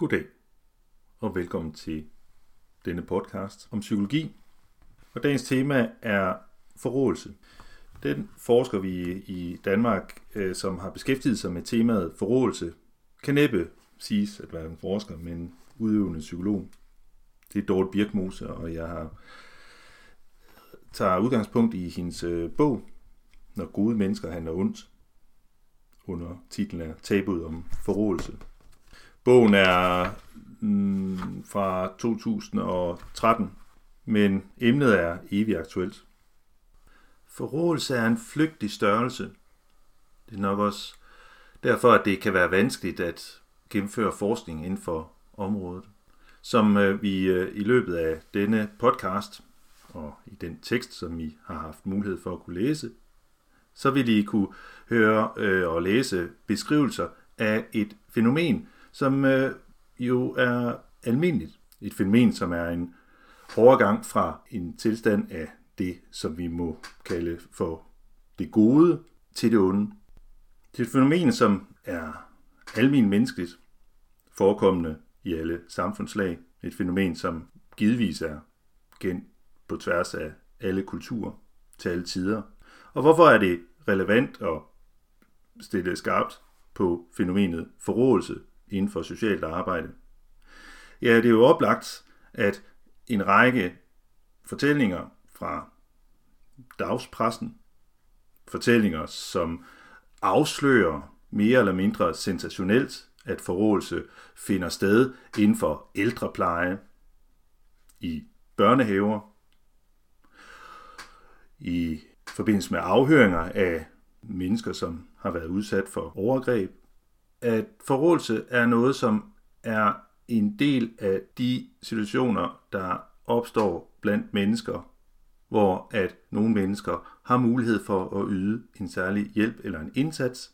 Goddag og velkommen til denne podcast om psykologi. Og dagens tema er forrådelse. Den forsker vi i Danmark, øh, som har beskæftiget sig med temaet forrådelse, kan næppe siges at være en forsker, men udøvende psykolog. Det er Dorte Birkmose, og jeg har tager udgangspunkt i hendes øh, bog, Når gode mennesker handler ondt, under titlen er Tabuet om forrådelse. Bogen er mm, fra 2013, men emnet er evigt aktuelt. Forrådelse er en flygtig størrelse. Det er nok også derfor, at det kan være vanskeligt at gennemføre forskning inden for området. Som øh, vi øh, i løbet af denne podcast og i den tekst, som I har haft mulighed for at kunne læse, så vil I kunne høre øh, og læse beskrivelser af et fænomen, som øh, jo er almindeligt. Et fænomen, som er en overgang fra en tilstand af det, som vi må kalde for det gode, til det onde. Det er et fænomen, som er almindeligt menneskeligt, forekommende i alle samfundslag. Et fænomen, som givetvis er kendt på tværs af alle kulturer til alle tider. Og hvorfor er det relevant at stille skarpt på fænomenet forrådelse inden for socialt arbejde? Ja, det er jo oplagt, at en række fortællinger fra dagspressen, fortællinger, som afslører mere eller mindre sensationelt, at forrådelse finder sted inden for ældrepleje, i børnehaver, i forbindelse med afhøringer af mennesker, som har været udsat for overgreb, at forrådelse er noget, som er en del af de situationer, der opstår blandt mennesker, hvor at nogle mennesker har mulighed for at yde en særlig hjælp eller en indsats,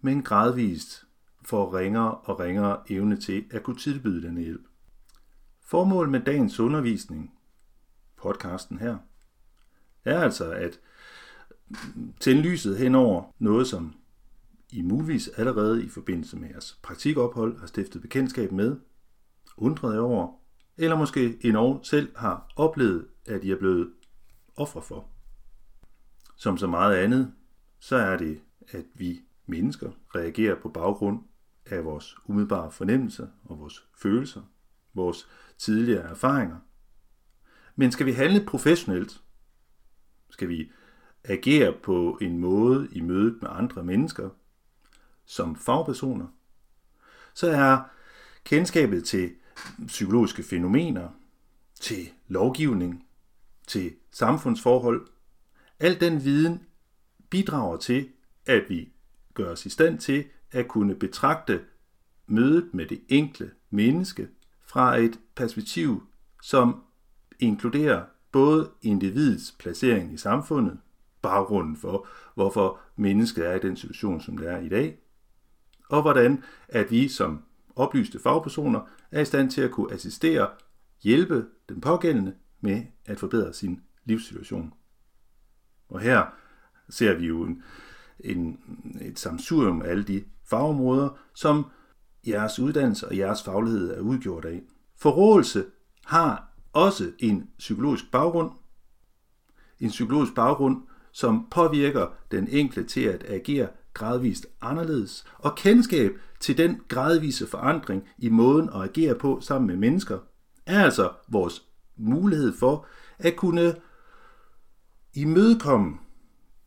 men gradvist får ringere og ringere evne til at kunne tilbyde denne hjælp. Formålet med dagens undervisning, podcasten her, er altså at tænde lyset hen over noget, som i muligvis allerede i forbindelse med jeres praktikophold har stiftet bekendtskab med, undret over, eller måske endnu selv har oplevet, at I er blevet ofre for. Som så meget andet, så er det, at vi mennesker reagerer på baggrund af vores umiddelbare fornemmelser og vores følelser, vores tidligere erfaringer. Men skal vi handle professionelt, skal vi agere på en måde i mødet med andre mennesker, som fagpersoner, så er kendskabet til psykologiske fænomener, til lovgivning, til samfundsforhold, al den viden bidrager til, at vi gør os i stand til at kunne betragte mødet med det enkle menneske fra et perspektiv, som inkluderer både individets placering i samfundet, baggrunden for, hvorfor mennesket er i den situation, som det er i dag, og hvordan at vi som oplyste fagpersoner er i stand til at kunne assistere, hjælpe den pågældende med at forbedre sin livssituation. Og her ser vi jo en, en, et samsurium af alle de fagområder, som jeres uddannelse og jeres faglighed er udgjort af. Forrådelse har også en psykologisk baggrund. En psykologisk baggrund, som påvirker den enkelte til at agere gradvist anderledes, og kendskab til den gradvise forandring i måden at agere på sammen med mennesker, er altså vores mulighed for at kunne imødekomme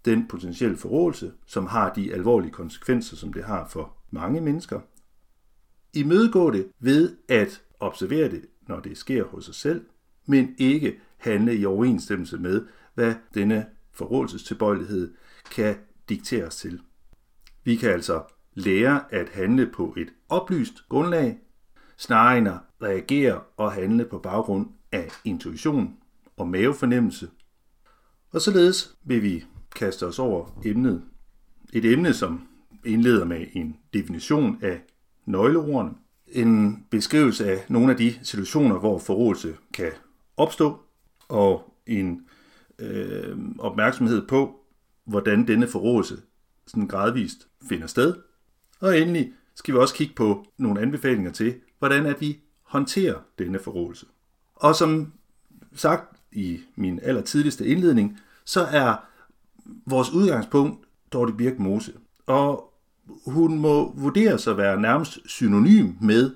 den potentielle forrådelse, som har de alvorlige konsekvenser, som det har for mange mennesker. Imødegå det ved at observere det, når det sker hos os selv, men ikke handle i overensstemmelse med, hvad denne forrådelsestilbøjelighed kan dikteres til. Vi kan altså lære at handle på et oplyst grundlag, snarere end at reagere og handle på baggrund af intuition og mavefornemmelse. Og således vil vi kaste os over emnet. Et emne, som indleder med en definition af nøgleordene, en beskrivelse af nogle af de situationer, hvor forrådelse kan opstå, og en øh, opmærksomhed på, hvordan denne forrådelse sådan gradvist finder sted. Og endelig skal vi også kigge på nogle anbefalinger til, hvordan at vi håndterer denne forrådelse. Og som sagt i min allertidligste indledning, så er vores udgangspunkt Dorte Birk Mose. Og hun må vurderes at være nærmest synonym med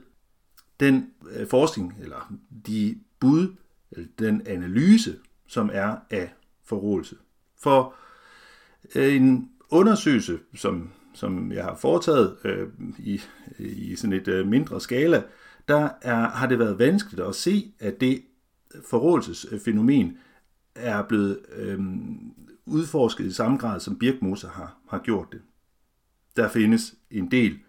den øh, forskning, eller de bud, eller den analyse, som er af forrådelse. For øh, en undersøgelse, som, som jeg har foretaget øh, i, i sådan et øh, mindre skala, der er, har det været vanskeligt at se, at det forrådelsesfænomen er blevet øh, udforsket i samme grad, som Birkmose har, har gjort det. Der findes en del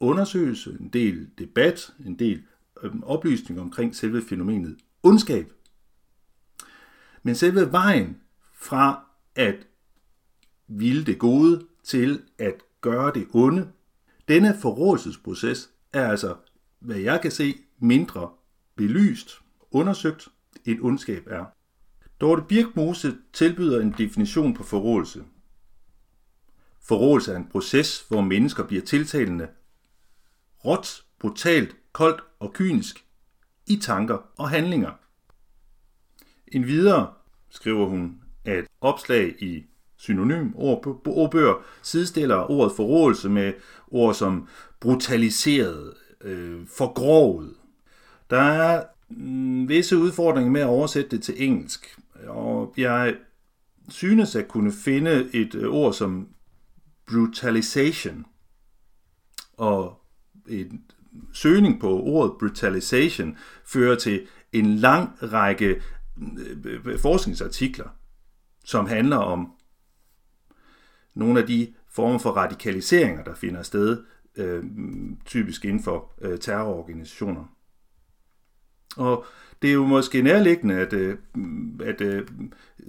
undersøgelse, en del debat, en del øh, oplysning omkring selve fænomenet ondskab. Men selve vejen fra at ville det gode til at gøre det onde, denne forrådelsesproces er altså, hvad jeg kan se, mindre belyst, undersøgt, end ondskab er. Dorte Birkmose tilbyder en definition på forrådelse. Forrådelse er en proces, hvor mennesker bliver tiltalende råt, brutalt, koldt og kynisk i tanker og handlinger. En videre skriver hun, at opslag i synonym ordbøger sidestiller ordet forrådelse med ord som brutaliseret, øh, forgrovet. Der er mm, visse udfordringer med at oversætte det til engelsk, og jeg synes at kunne finde et øh, ord som brutalization og en søgning på ordet brutalization fører til en lang række øh, øh, forskningsartikler, som handler om nogle af de former for radikaliseringer, der finder sted, øh, typisk inden for øh, terrororganisationer. Og det er jo måske nærliggende at, øh, at øh,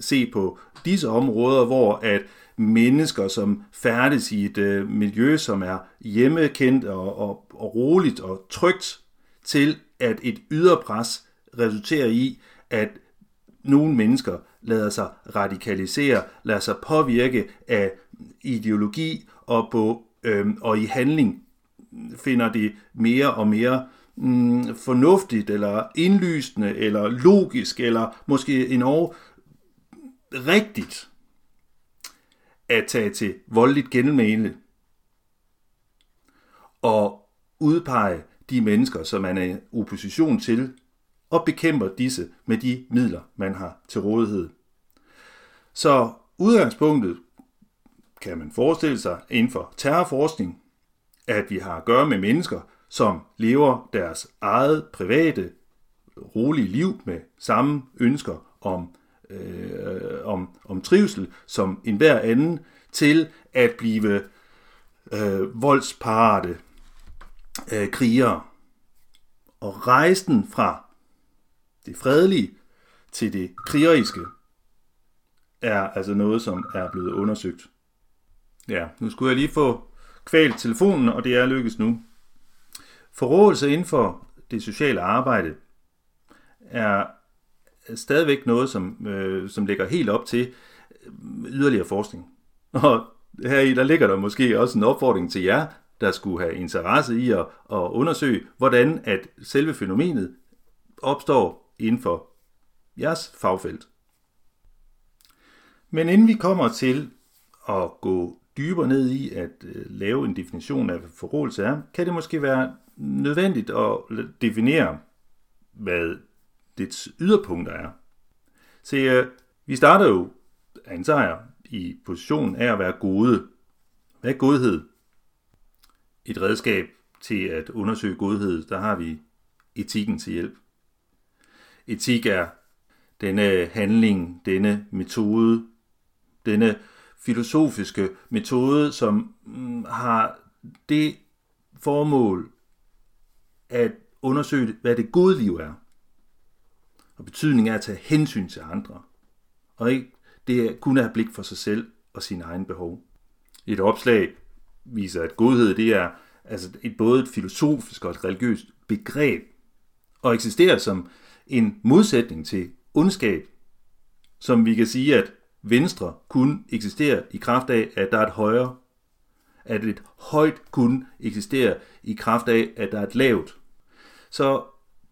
se på disse områder, hvor at mennesker, som færdes i et øh, miljø, som er hjemmekendt og, og, og roligt og trygt, til at et ydre pres resulterer i, at nogle mennesker lader sig radikalisere, lader sig påvirke af ideologi og, på, øh, og i handling finder det mere og mere mm, fornuftigt, eller indlysende, eller logisk, eller måske endnu rigtigt at tage til voldeligt genmæle og udpege de mennesker, som man er i opposition til, og bekæmper disse med de midler, man har til rådighed. Så udgangspunktet kan man forestille sig inden for terrorforskning, at vi har at gøre med mennesker, som lever deres eget private, rolige liv med samme ønsker om, øh, om, om trivsel som enhver anden, til at blive øh, voldsparate øh, krigere. Og rejsen fra det fredelige til det krigeriske er altså noget, som er blevet undersøgt. Ja, nu skulle jeg lige få kvalt telefonen, og det er lykkes nu. Forrådelse inden for det sociale arbejde er stadigvæk noget, som, øh, som ligger helt op til øh, yderligere forskning. Og her i der ligger der måske også en opfordring til jer, der skulle have interesse i at, at undersøge, hvordan at selve fænomenet opstår inden for jeres fagfelt. Men inden vi kommer til at gå dybere ned i at øh, lave en definition af, hvad forrådelse er, kan det måske være nødvendigt at definere, hvad dets yderpunkter er. Se, øh, vi starter jo, antager jeg, i positionen af at være gode. Hvad er godhed? Et redskab til at undersøge godhed, der har vi etikken til hjælp. Etik er denne øh, handling, denne metode, denne filosofiske metode, som mm, har det formål at undersøge, hvad det gode liv er. Og betydningen er at tage hensyn til andre. Og ikke det er kun at have blik for sig selv og sine egne behov. Et opslag viser, at godhed det er altså et, både et filosofisk og et religiøst begreb, og eksisterer som en modsætning til ondskab, som vi kan sige, at venstre kun eksisterer i kraft af, at der er et højre. at et højt kun eksisterer i kraft af, at der er et lavt. Så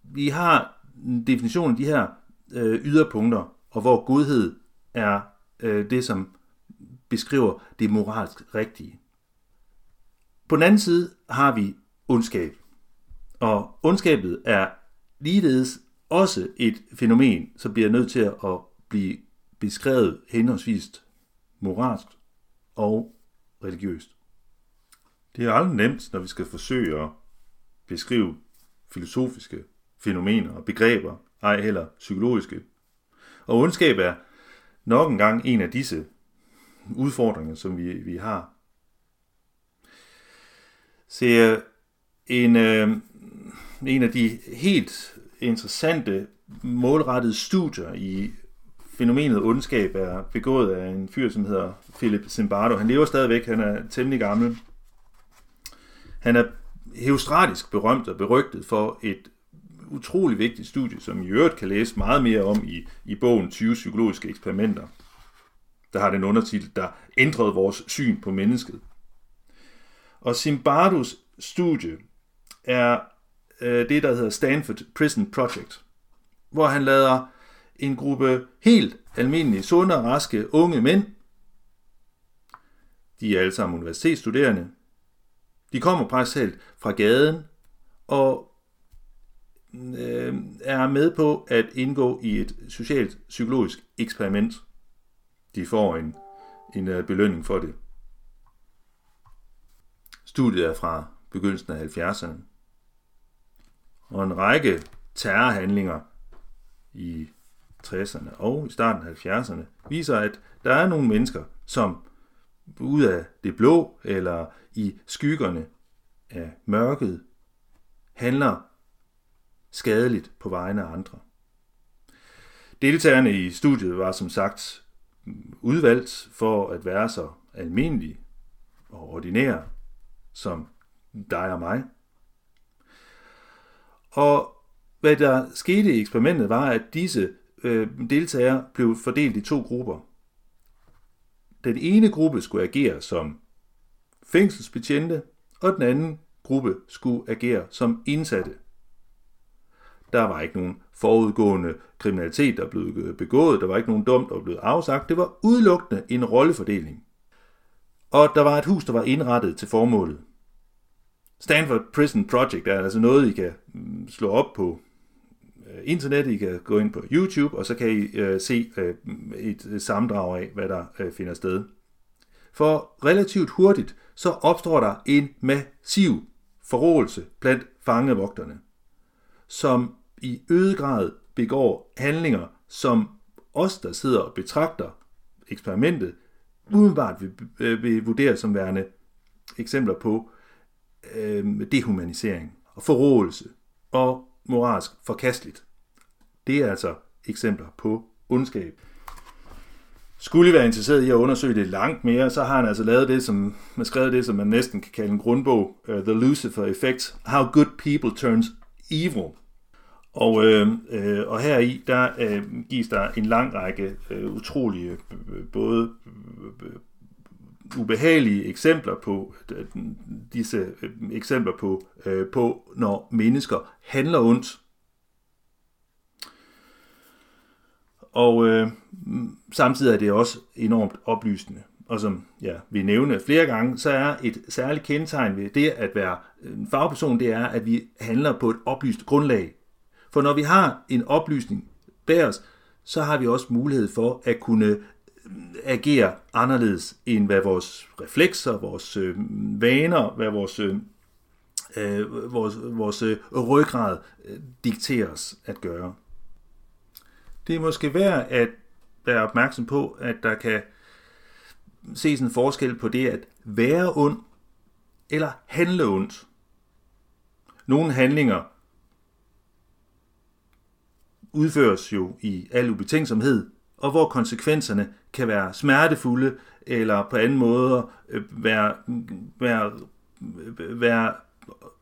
vi har en definition af de her øh, yderpunkter, og hvor godhed er øh, det, som beskriver det moralsk rigtige. På den anden side har vi ondskab. Og ondskabet er ligeledes også et fænomen, som bliver nødt til at blive beskrevet henholdsvis moralsk og religiøst. Det er aldrig nemt, når vi skal forsøge at beskrive filosofiske fænomener og begreber, ej heller psykologiske. Og ondskab er nok engang en af disse udfordringer, som vi, vi har. Se, en, øh, en af de helt interessante målrettede studier i fænomenet ondskab er begået af en fyr, som hedder Philip Zimbardo. Han lever stadigvæk, han er temmelig gammel. Han er heustratisk berømt og berygtet for et utrolig vigtigt studie, som i øvrigt kan læse meget mere om i, i bogen 20 psykologiske eksperimenter. Der har den undertitel, der ændrede vores syn på mennesket. Og Zimbardos studie er øh, det, der hedder Stanford Prison Project, hvor han lader en gruppe helt almindelige, sunde og raske unge mænd, de er alle sammen universitetsstuderende, de kommer praktisk fra gaden og øh, er med på at indgå i et socialt psykologisk eksperiment. De får en, en uh, belønning for det. Studiet er fra begyndelsen af 70'erne. Og en række terrorhandlinger i 60'erne og i starten af 70'erne viser, at der er nogle mennesker, som ud af det blå eller i skyggerne af mørket handler skadeligt på vegne af andre. Deltagerne i studiet var som sagt udvalgt for at være så almindelige og ordinære som dig og mig. Og hvad der skete i eksperimentet var, at disse øh, deltagere blev fordelt i to grupper. Den ene gruppe skulle agere som fængselsbetjente, og den anden gruppe skulle agere som indsatte. Der var ikke nogen forudgående kriminalitet, der blev øh, begået. Der var ikke nogen dom, der blev afsagt. Det var udelukkende en rollefordeling. Og der var et hus, der var indrettet til formålet. Stanford Prison Project er altså noget, I kan mm, slå op på Øh, internettet. I kan gå ind på YouTube, og så kan I øh, se øh, et sammendrag af, hvad der finder sted. For relativt hurtigt, så opstår der en massiv forrådelse blandt fangevogterne som i øget grad begår handlinger, som os, der sidder og betragter eksperimentet, udenbart vil, øh, vil vurdere som værende eksempler på øh, dehumanisering og forrådelse og moralsk forkasteligt. Det er altså eksempler på ondskab. Skulle I være interesseret i at undersøge det langt mere, så har han altså lavet det, som man skrevet det, som man næsten kan kalde en grundbog, uh, The Lucifer Effect, How Good People Turns Evil. Og, øh, øh, og her i der øh, gives der en lang række øh, utrolige, både øh, ubehagelige eksempler på disse øh, eksempler på, øh, på, når mennesker handler ondt. Og øh, samtidig er det også enormt oplysende. Og som ja, vi nævnte flere gange, så er et særligt kendetegn ved det at være øh, en fagperson, det er, at vi handler på et oplyst grundlag. For når vi har en oplysning bag os, så har vi også mulighed for at kunne agerer anderledes end hvad vores reflekser, vores øh, vaner, hvad vores, øh, øh vores, vores øh, ryggrad øh, dikterer os at gøre. Det er måske værd at være opmærksom på, at der kan ses en forskel på det at være ond eller handle ondt. Nogle handlinger udføres jo i al ubetænksomhed, og hvor konsekvenserne kan være smertefulde, eller på anden måde øh, være, være, være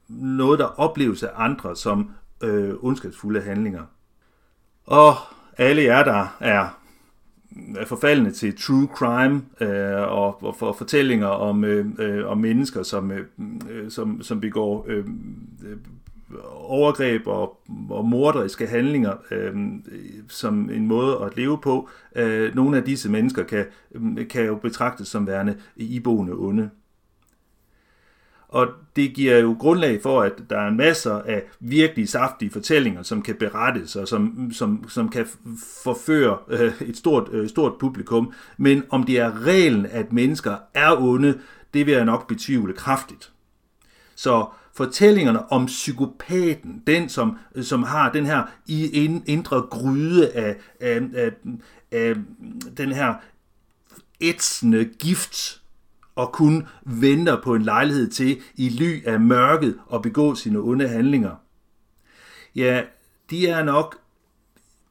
noget, der opleves af andre som øh, ondskabsfulde handlinger. Og alle jer, der er er forfaldende til true crime øh, og, og for fortællinger om, øh, øh, om mennesker, som, øh, øh som, som begår øh, øh overgreb og, og morderiske handlinger øh, som en måde at leve på. Øh, nogle af disse mennesker kan, øhm, kan jo betragtes som værende iboende onde. Og det giver jo grundlag for, at der er masser af virkelig saftige fortællinger, som kan berettes og som, som, som kan forføre øh, et stort, øh, stort publikum. Men om det er reglen, at mennesker er onde, det vil jeg nok betvivle kraftigt. Så fortællingerne om psykopaten, den som, som har den her indre gryde af, af, af, af den her ætsende gift, og kun venter på en lejlighed til i ly af mørket og begå sine onde handlinger. Ja, de er nok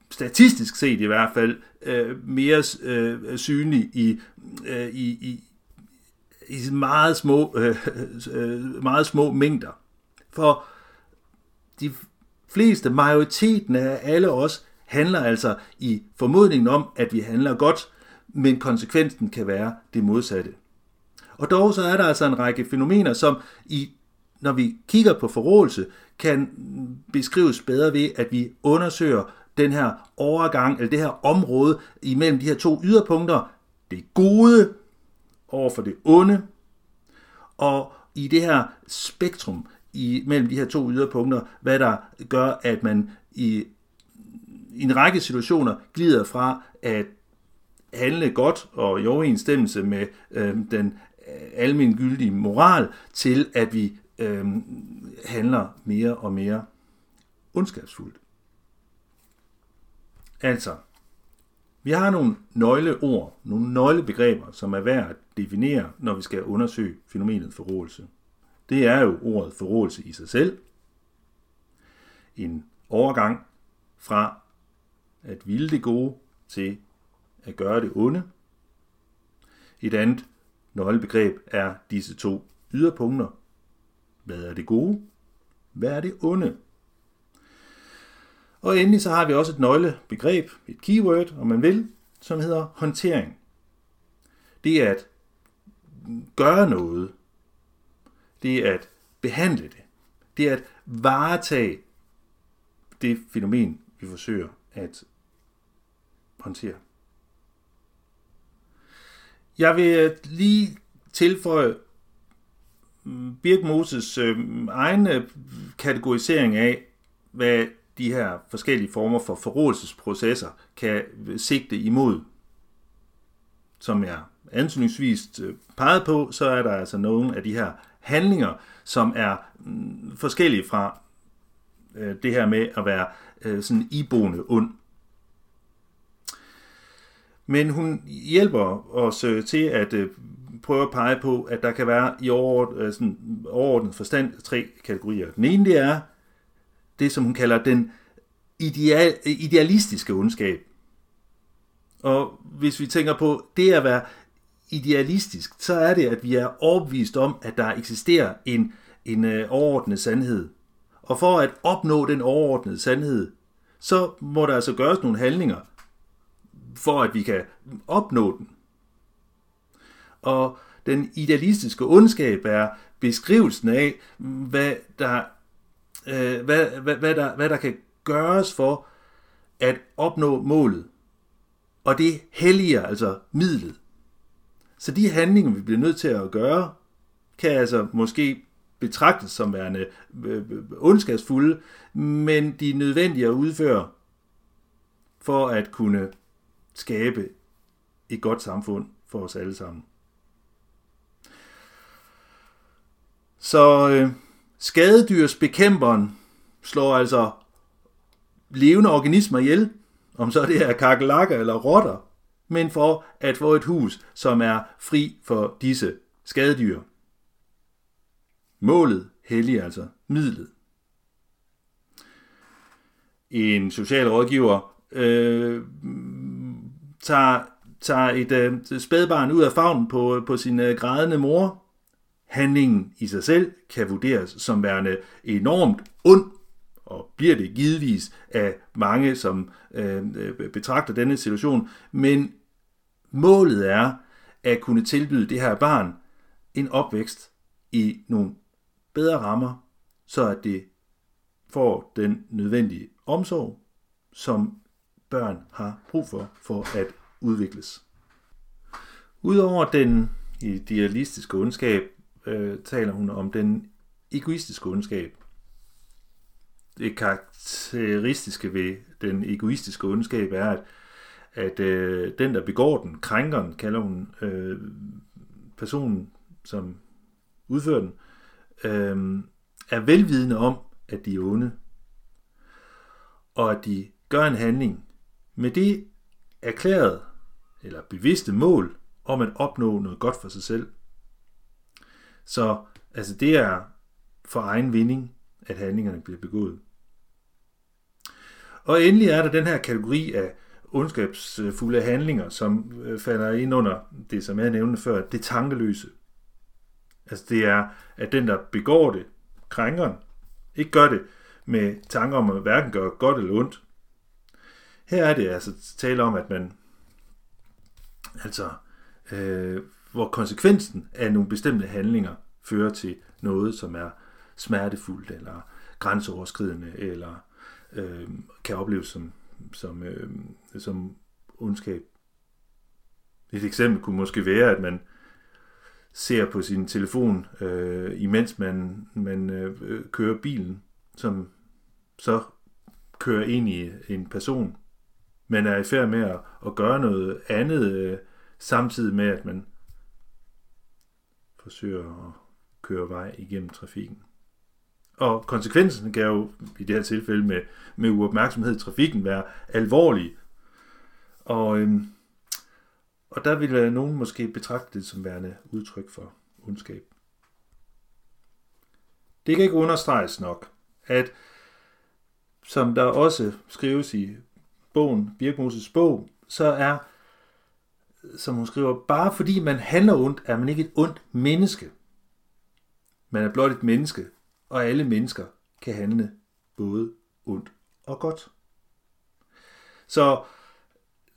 statistisk set i hvert fald øh, mere øh, synlige i, øh, i, i, i meget små, øh, øh, meget små mængder. For de fleste, majoriteten af alle os, handler altså i formodningen om, at vi handler godt, men konsekvensen kan være det modsatte. Og dog så er der altså en række fænomener, som i, når vi kigger på forrådelse, kan beskrives bedre ved, at vi undersøger den her overgang, eller det her område imellem de her to yderpunkter, det gode over for det onde, og i det her spektrum i, mellem de her to yderpunkter, hvad der gør, at man i, i en række situationer glider fra at handle godt og i overensstemmelse med øhm, øh, den almengyldige moral til, at vi øh, handler mere og mere ondskabsfuldt. Altså, vi har nogle nøgleord, nogle nøglebegreber, som er værd at definere, når vi skal undersøge fænomenet forrådelse. Det er jo ordet forrådelse i sig selv. En overgang fra at ville det gode til at gøre det onde. Et andet nøglebegreb er disse to yderpunkter. Hvad er det gode? Hvad er det onde? Og endelig så har vi også et nøglebegreb, et keyword, om man vil, som hedder håndtering. Det er at gøre noget. Det er at behandle det. Det er at varetage det fænomen, vi forsøger at håndtere. Jeg vil lige tilføje Birk Moses øh, egen øh, kategorisering af, hvad de her forskellige former for forrådelsesprocesser kan sigte imod. Som jeg ansøgningsvis øh, pegede på, så er der altså nogle af de her handlinger, som er mm, forskellige fra øh, det her med at være øh, sådan iboende ond. Men hun hjælper os til at prøve at pege på, at der kan være i overordnet, sådan, overordnet forstand tre kategorier. Den ene det er det, som hun kalder den ideal, idealistiske ondskab. Og hvis vi tænker på det at være idealistisk, så er det, at vi er overbevist om, at der eksisterer en, en øh, overordnet sandhed. Og for at opnå den overordnede sandhed, så må der altså gøres nogle handlinger, for at vi kan opnå den. Og den idealistiske ondskab er beskrivelsen af, hvad der, øh, hvad, hvad, hvad, der, hvad der kan gøres for at opnå målet. Og det helliger altså midlet. Så de handlinger, vi bliver nødt til at gøre, kan altså måske betragtes som værende øh, øh, ondskabsfulde, men de er nødvendige at udføre for at kunne skabe et godt samfund for os alle sammen. Så øh, skadedyrsbekæmperen slår altså levende organismer ihjel, om så det er kakelakker eller rotter, men for at få et hus, som er fri for disse skadedyr. Målet helliger altså midlet. En social rådgiver øh, tager, tager et øh, spædbarn ud af favnen på, på sin øh, grædende mor. Handlingen i sig selv kan vurderes som værende enormt ond, og bliver det givetvis af mange, som øh, øh, betragter denne situation. Men målet er at kunne tilbyde det her barn en opvækst i nogle bedre rammer, så at det får den nødvendige omsorg, som børn har brug for, for at udvikles. Udover den idealistiske ondskab, øh, taler hun om den egoistiske ondskab. Det karakteristiske ved den egoistiske ondskab er, at, at øh, den, der begår den, krænkeren, kalder hun øh, personen, som udfører den, øh, er velvidende om, at de er onde, og at de gør en handling med det erklærede eller bevidste mål om at opnå noget godt for sig selv. Så altså det er for egen vinding, at handlingerne bliver begået. Og endelig er der den her kategori af ondskabsfulde handlinger, som øh, falder ind under det, som jeg nævnte før, det tankeløse. Altså det er, at den, der begår det, krænkeren, ikke gør det med tanker om at hverken gøre godt eller ondt. Her er det altså tale om, at man altså øh, hvor konsekvensen af nogle bestemte handlinger fører til noget, som er smertefuldt eller grænseoverskridende, eller øh, kan opleves som, som, øh, som ondskab. Et eksempel kunne måske være, at man ser på sin telefon, øh, imens man, man øh, kører bilen, som så kører ind i en person. Man er i færd med at, at gøre noget andet, øh, samtidig med, at man forsøger at køre vej igennem trafikken. Og konsekvensen kan jo i det her tilfælde med, med uopmærksomhed i trafikken være alvorlig. Og, øhm, og der vil øh, nogen måske betragte det som værende udtryk for ondskab. Det kan ikke understreges nok, at som der også skrives i bogen, Birkmoses bog, så er som hun skriver, bare fordi man handler ondt, er man ikke et ondt menneske. Man er blot et menneske, og alle mennesker kan handle både ondt og godt. Så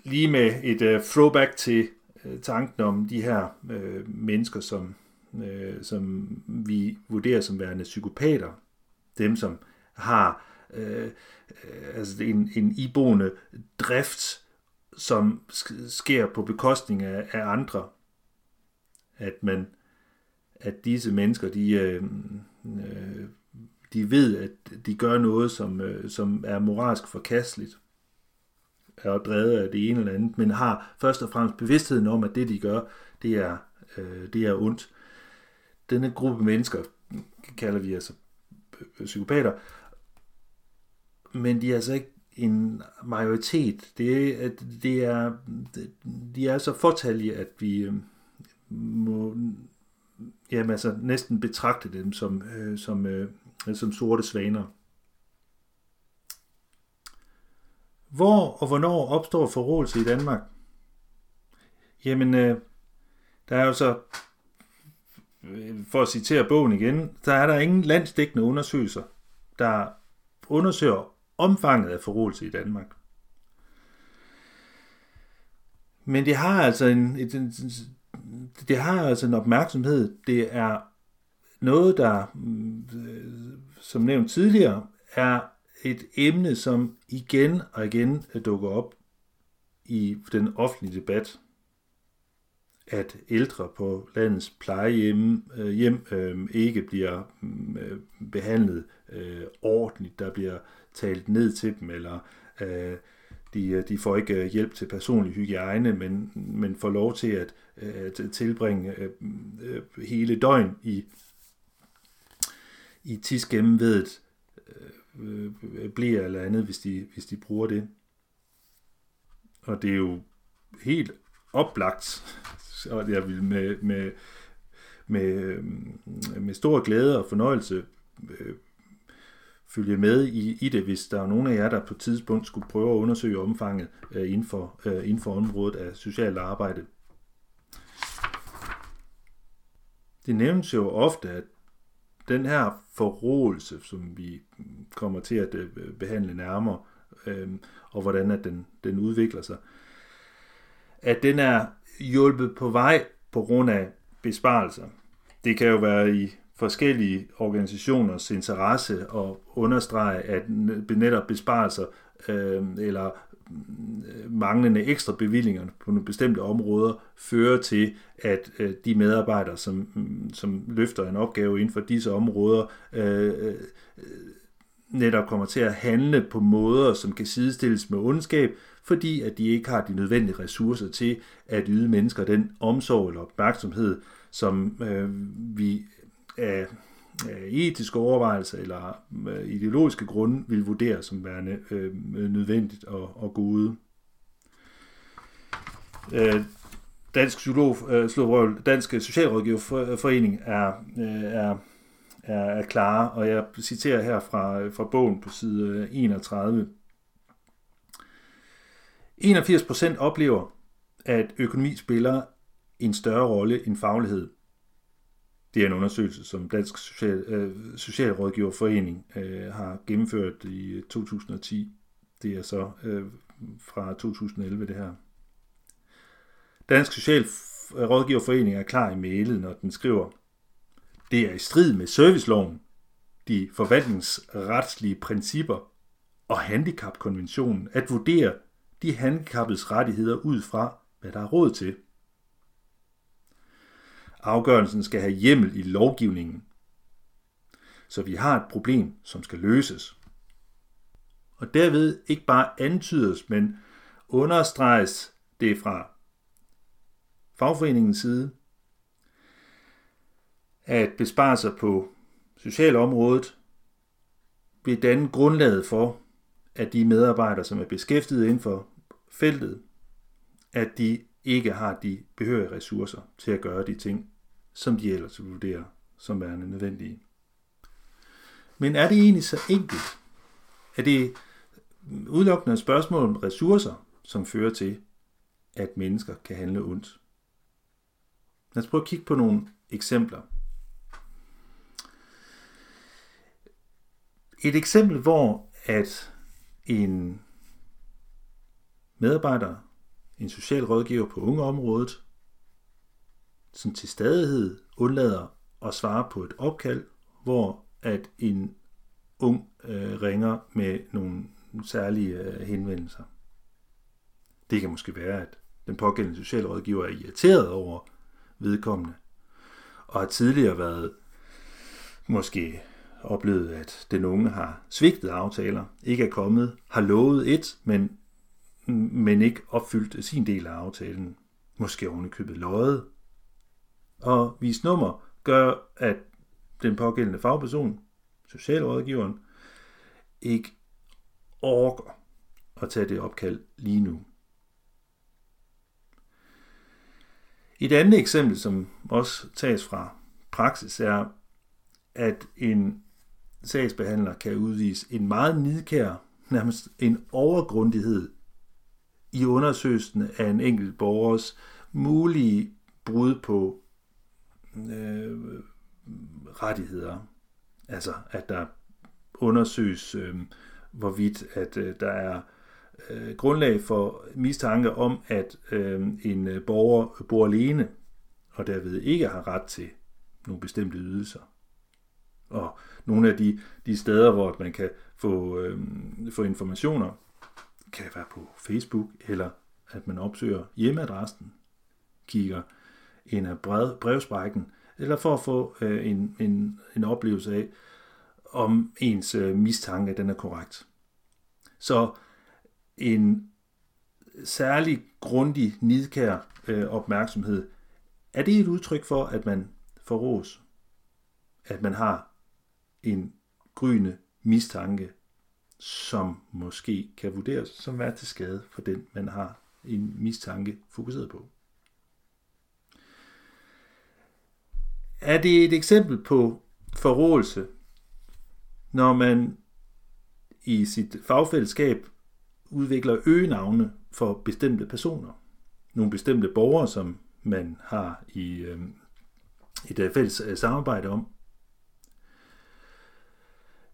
lige med et uh, throwback til uh, tanken om de her uh, mennesker, som, uh, som vi vurderer som værende psykopater, dem som har uh, altså en, en iboende drift som sker på bekostning af, af andre. At man, at disse mennesker, de, øh, øh, de ved, at de gør noget, som, øh, som er moralsk forkasteligt, er drevet af det ene eller andet, men har først og fremmest bevidstheden om, at det, de gør, det er, øh, det er ondt. Denne gruppe mennesker kalder vi altså psykopater, men de er altså ikke en majoritet. Det, at det er, de er så fortalige, at vi øh, må jamen, altså, næsten betragte dem som, øh, som, øh, som sorte svaner. Hvor og hvornår opstår forrådelse i Danmark? Jamen, øh, der er jo så, for at citere bogen igen, der er der ingen landsdækkende undersøgelser, der undersøger omfanget af forrådelse i Danmark. Men det har altså en, et, det har altså en opmærksomhed. Det er noget, der, øh, som nævnt tidligere, er et emne, som igen og igen dukker op i den offentlige debat. At ældre på landets plejehjem øh, hjem, øh, ikke bliver mm, øh, behandlet øh, ordentligt. Der bliver talt ned til dem, eller øh, de, øh, de får ikke øh, hjælp til personlig hygiejne, men, men får lov til at, øh, at tilbringe øh, hele døgn i, i tisgennemvedet øh, bliver eller andet, hvis de, hvis de bruger det. Og det er jo helt oplagt, og jeg vil med, med, med, med stor glæde og fornøjelse følge med i, i det, hvis der er nogen af jer, der på et tidspunkt skulle prøve at undersøge omfanget øh, inden, for, øh, inden for området af socialt arbejde. Det nævnes jo ofte, at den her forrådelse, som vi kommer til at øh, behandle nærmere, øh, og hvordan at den, den udvikler sig, at den er hjulpet på vej på grund af besparelser. Det kan jo være i forskellige organisationers interesse at understrege, at netop besparelser øh, eller øh, manglende ekstra bevillinger på nogle bestemte områder fører til, at øh, de medarbejdere, som, som løfter en opgave inden for disse områder, øh, øh, netop kommer til at handle på måder, som kan sidestilles med ondskab, fordi at de ikke har de nødvendige ressourcer til at yde mennesker den omsorg eller opmærksomhed, som øh, vi af, etiske overvejelser eller øh, ideologiske grunde vil vurdere som værende øh, nødvendigt og, og gode. Øh, Dansk, Psykolog, øh, Dansk Socialrådgiverforening er, øh, er, er, er klare, og jeg citerer her fra, fra bogen på side øh, 31. 81% oplever, at økonomi spiller en større rolle end faglighed. Det er en undersøgelse, som Dansk Social, øh, Socialrådgiverforening øh, har gennemført i øh, 2010. Det er så øh, fra 2011 det her. Dansk Socialrådgiverforening er klar i mailet, når den skriver, det er i strid med serviceloven, de forvaltningsretslige principper og handicapkonventionen at vurdere de handicappedes rettigheder ud fra, hvad der er råd til. Afgørelsen skal have hjemmel i lovgivningen. Så vi har et problem, som skal løses. Og derved ikke bare antydes, men understreges det fra fagforeningens side, at besparelser på socialområdet vil danne grundlaget for, at de medarbejdere, som er beskæftiget inden for feltet, at de ikke har de behørige ressourcer til at gøre de ting, som de ellers vurderer som værende nødvendige. Men er det egentlig så enkelt? Er det udelukkende et spørgsmål om ressourcer, som fører til, at mennesker kan handle ondt? Lad os prøve at kigge på nogle eksempler. Et eksempel, hvor at en medarbejder, en social rådgiver på ungeområdet, som til stadighed undlader at svare på et opkald, hvor at en ung øh, ringer med nogle særlige øh, henvendelser. Det kan måske være, at den pågældende socialrådgiver er irriteret over vedkommende, og har tidligere været måske oplevet, at den unge har svigtet aftaler, ikke er kommet, har lovet et, men, men ikke opfyldt sin del af aftalen. Måske ovenikøbet løjet. Og vis nummer gør, at den pågældende fagperson, socialrådgiveren, ikke orker at tage det opkald lige nu. Et andet eksempel, som også tages fra praksis, er, at en sagsbehandler kan udvise en meget nidkær, nærmest en overgrundighed i undersøgelsen af en enkelt borgers mulige brud på øh, rettigheder. Altså, at der undersøges, øh, hvorvidt at øh, der er øh, grundlag for mistanke om, at øh, en øh, borger bor alene, og derved ikke har ret til nogle bestemte ydelser. Og nogle af de, de steder, hvor man kan få, øh, få informationer, kan være på Facebook, eller at man opsøger hjemmeadressen, kigger ind af brev, brevsprækken, eller for at få øh, en, en, en oplevelse af, om ens øh, mistanke den er korrekt. Så en særlig grundig, nidkær øh, opmærksomhed, er det et udtryk for, at man får ros? At man har en gryende mistanke, som måske kan vurderes som være til skade for den, man har en mistanke fokuseret på. Er det et eksempel på forrådelse, når man i sit fagfællesskab udvikler øgenavne for bestemte personer? Nogle bestemte borgere, som man har i øhm, øh, et fælles øh, samarbejde om,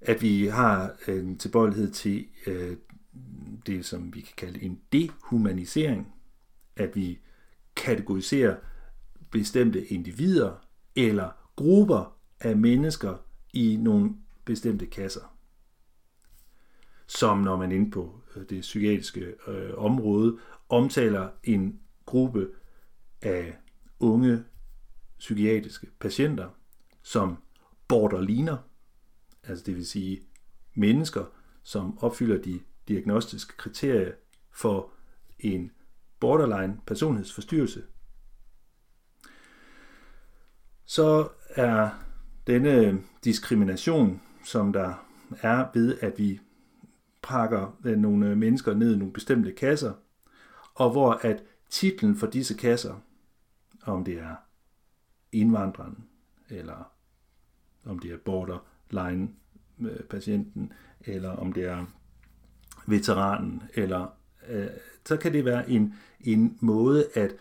at vi har en tilbøjelighed til øh, det, som vi kan kalde en dehumanisering, at vi kategoriserer bestemte individer eller grupper af mennesker i nogle bestemte kasser. Som når man er inde på øh, det psykiatriske øh, område omtaler en gruppe af unge psykiatriske patienter som borderliner, altså det vil sige mennesker, som opfylder de diagnostiske kriterier for en borderline personlighedsforstyrrelse. Så er denne diskrimination, som der er ved, at vi pakker nogle mennesker ned i nogle bestemte kasser, og hvor at titlen for disse kasser, om det er indvandreren, eller om det er border borderline øh, patienten, eller om det er veteranen, eller øh, så kan det være en, en måde at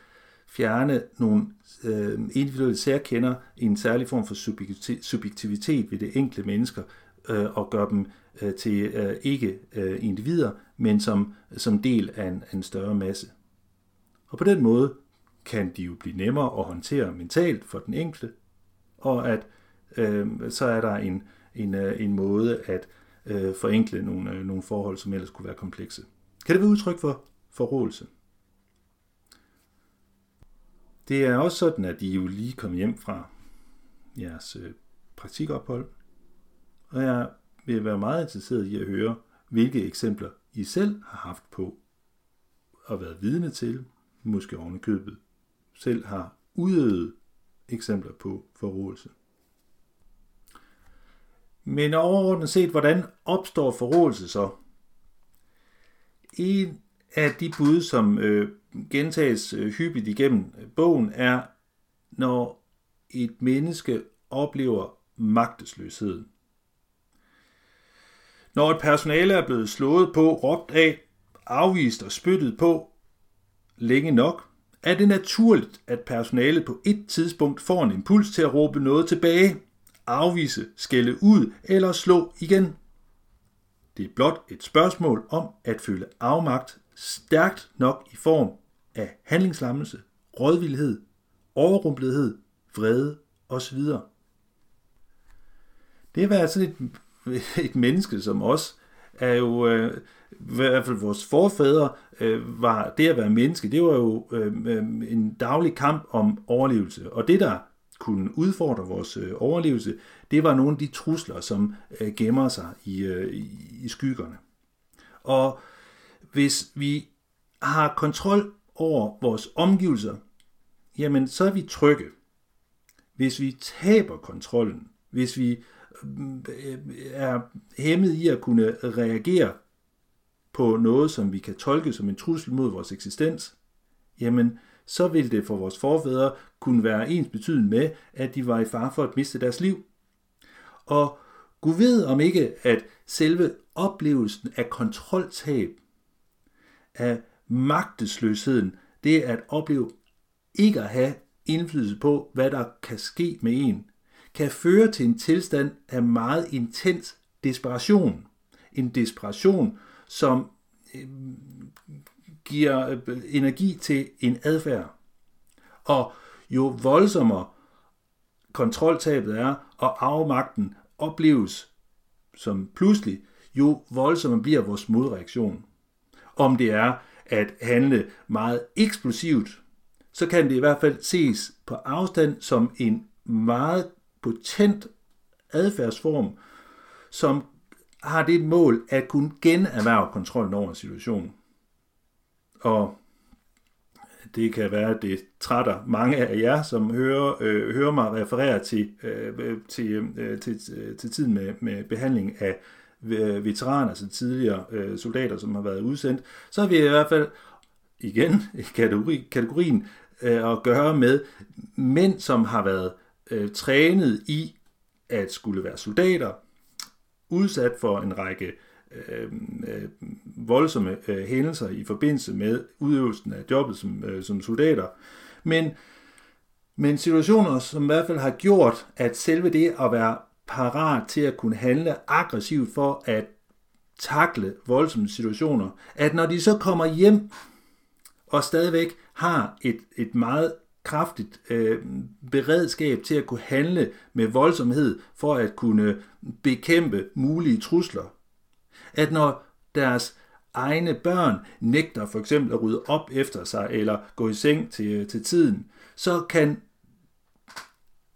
fjerne nogle øh, individuelle særkender i en særlig form for subjektivitet ved det enkelte mennesker, øh, og gøre dem øh, til øh, ikke øh, individer, men som, som del af en, en større masse. Og på den måde kan de jo blive nemmere at håndtere mentalt for den enkelte, og at øh, så er der en, en, øh, Øh, en måde at øh, forenkle nogle, øh, nogle forhold, som ellers kunne være komplekse. Kan det være udtryk for forrådelse? Det er også sådan, at I jo lige kom hjem fra jeres øh, praktikophold, og jeg vil være meget interesseret i at høre, hvilke eksempler I selv har haft på og været vidne til, måske oven købet, selv har udøvet eksempler på forrådelse. Men overordnet set, hvordan opstår forrådelse så? En af de bud, som øh, gentages øh, hyppigt igennem øh, bogen, er, når et menneske oplever magtesløshed. Når et personale er blevet slået på, råbt af, afvist og spyttet på længe nok, er det naturligt, at personalet på et tidspunkt får en impuls til at råbe noget tilbage, afvise, skælde ud eller slå igen. Det er blot et spørgsmål om at føle afmagt stærkt nok i form af handlingslammelse, rådvildhed, overrumplethed, vrede osv. Det at være sådan et, et menneske som os, er jo øh, i hvert fald vores forfædre øh, var det at være menneske, det var jo øh, øh en daglig kamp om overlevelse. Og det, der kunne udfordre vores øh, overlevelse, det var nogle af de trusler, som øh, gemmer sig øh, i, i, skyggerne. Og hvis vi har kontrol over vores omgivelser, jamen så er vi trygge. Hvis vi taber kontrollen, hvis vi er hæmmet i at kunne reagere på noget, som vi kan tolke som en trussel mod vores eksistens, jamen så vil det for vores forfædre kunne være ens betydende med, at de var i fare for at miste deres liv. Og Gud ved om ikke, at selve oplevelsen af kontroltab, af magtesløsheden, det at opleve ikke at have indflydelse på, hvad der kan ske med en, kan føre til en tilstand af meget intens desperation. En desperation, som øh, giver øh, energi til en adfærd. Og jo voldsommere kontroltabet er, og afmagten opleves som pludselig, jo voldsommere bliver vores modreaktion. Om det er at handle meget eksplosivt, så kan det i hvert fald ses på afstand som en meget potent adfærdsform, som har det mål at kunne generhverve kontrollen over situationen. Og det kan være, at det trætter mange af jer, som hører, øh, hører mig referere til, øh, øh til, øh, til, øh, til tiden med, med behandling af øh, veteraner, altså tidligere øh, soldater, som har været udsendt. Så har vi i hvert fald igen i kategori, kategorien øh, at gøre med mænd, som har været øh, trænet i at skulle være soldater, udsat for en række øh, øh, voldsomme øh, hændelser i forbindelse med udøvelsen af jobbet som, øh, som soldater. Men, men situationer, som i hvert fald har gjort, at selve det at være parat til at kunne handle aggressivt for at takle voldsomme situationer, at når de så kommer hjem og stadigvæk har et, et meget kraftigt øh, beredskab til at kunne handle med voldsomhed for at kunne bekæmpe mulige trusler. At når deres egne børn nægter for eksempel at rydde op efter sig eller gå i seng til, øh, til tiden, så kan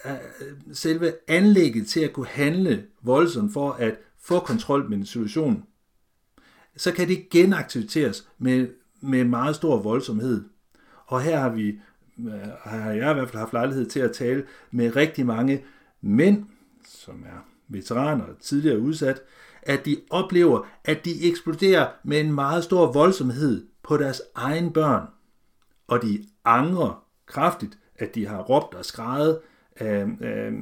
øh, selve anlægget til at kunne handle voldsomt for at få kontrol med en situation, så kan det genaktiveres med, med meget stor voldsomhed. Og her har vi øh, har jeg i hvert fald haft lejlighed til at tale med rigtig mange mænd, som er veteraner og tidligere udsat, at de oplever, at de eksploderer med en meget stor voldsomhed på deres egen børn. Og de angrer kraftigt, at de har råbt og skrejet øh, øh,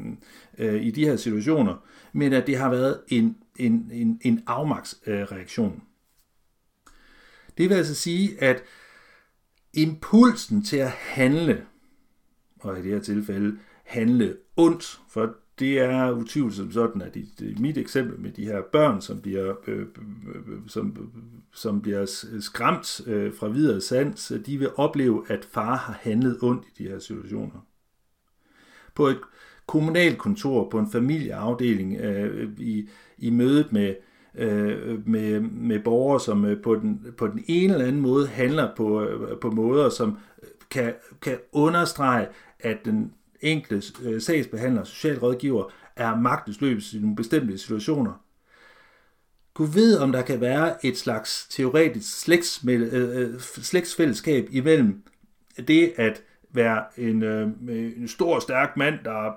øh, i de her situationer, men at det har været en, en, en, en afmagtsreaktion. Det vil altså sige, at impulsen til at handle, og i det her tilfælde handle ondt, for det er utvivlsomt sådan, at i, i mit eksempel med de her børn, som bliver, øh, øh som, som bliver skræmt øh, fra videre sans, øh, de vil opleve, at far har handlet ondt i de her situationer. På et kommunalt kontor, på en familieafdeling, øh, i, i mødet med, øh, med, med borgere, som øh, på den, på den ene eller anden måde handler på, øh, på måder, som kan, kan understrege, at den enkelte øh, sagsbehandler, socialrådgiver, er magtesløs i nogle bestemte situationer. Gud ved, om der kan være et slags teoretisk slægts, øh, øh, slægtsfællesskab imellem det at være en, øh, en stor, stærk mand, der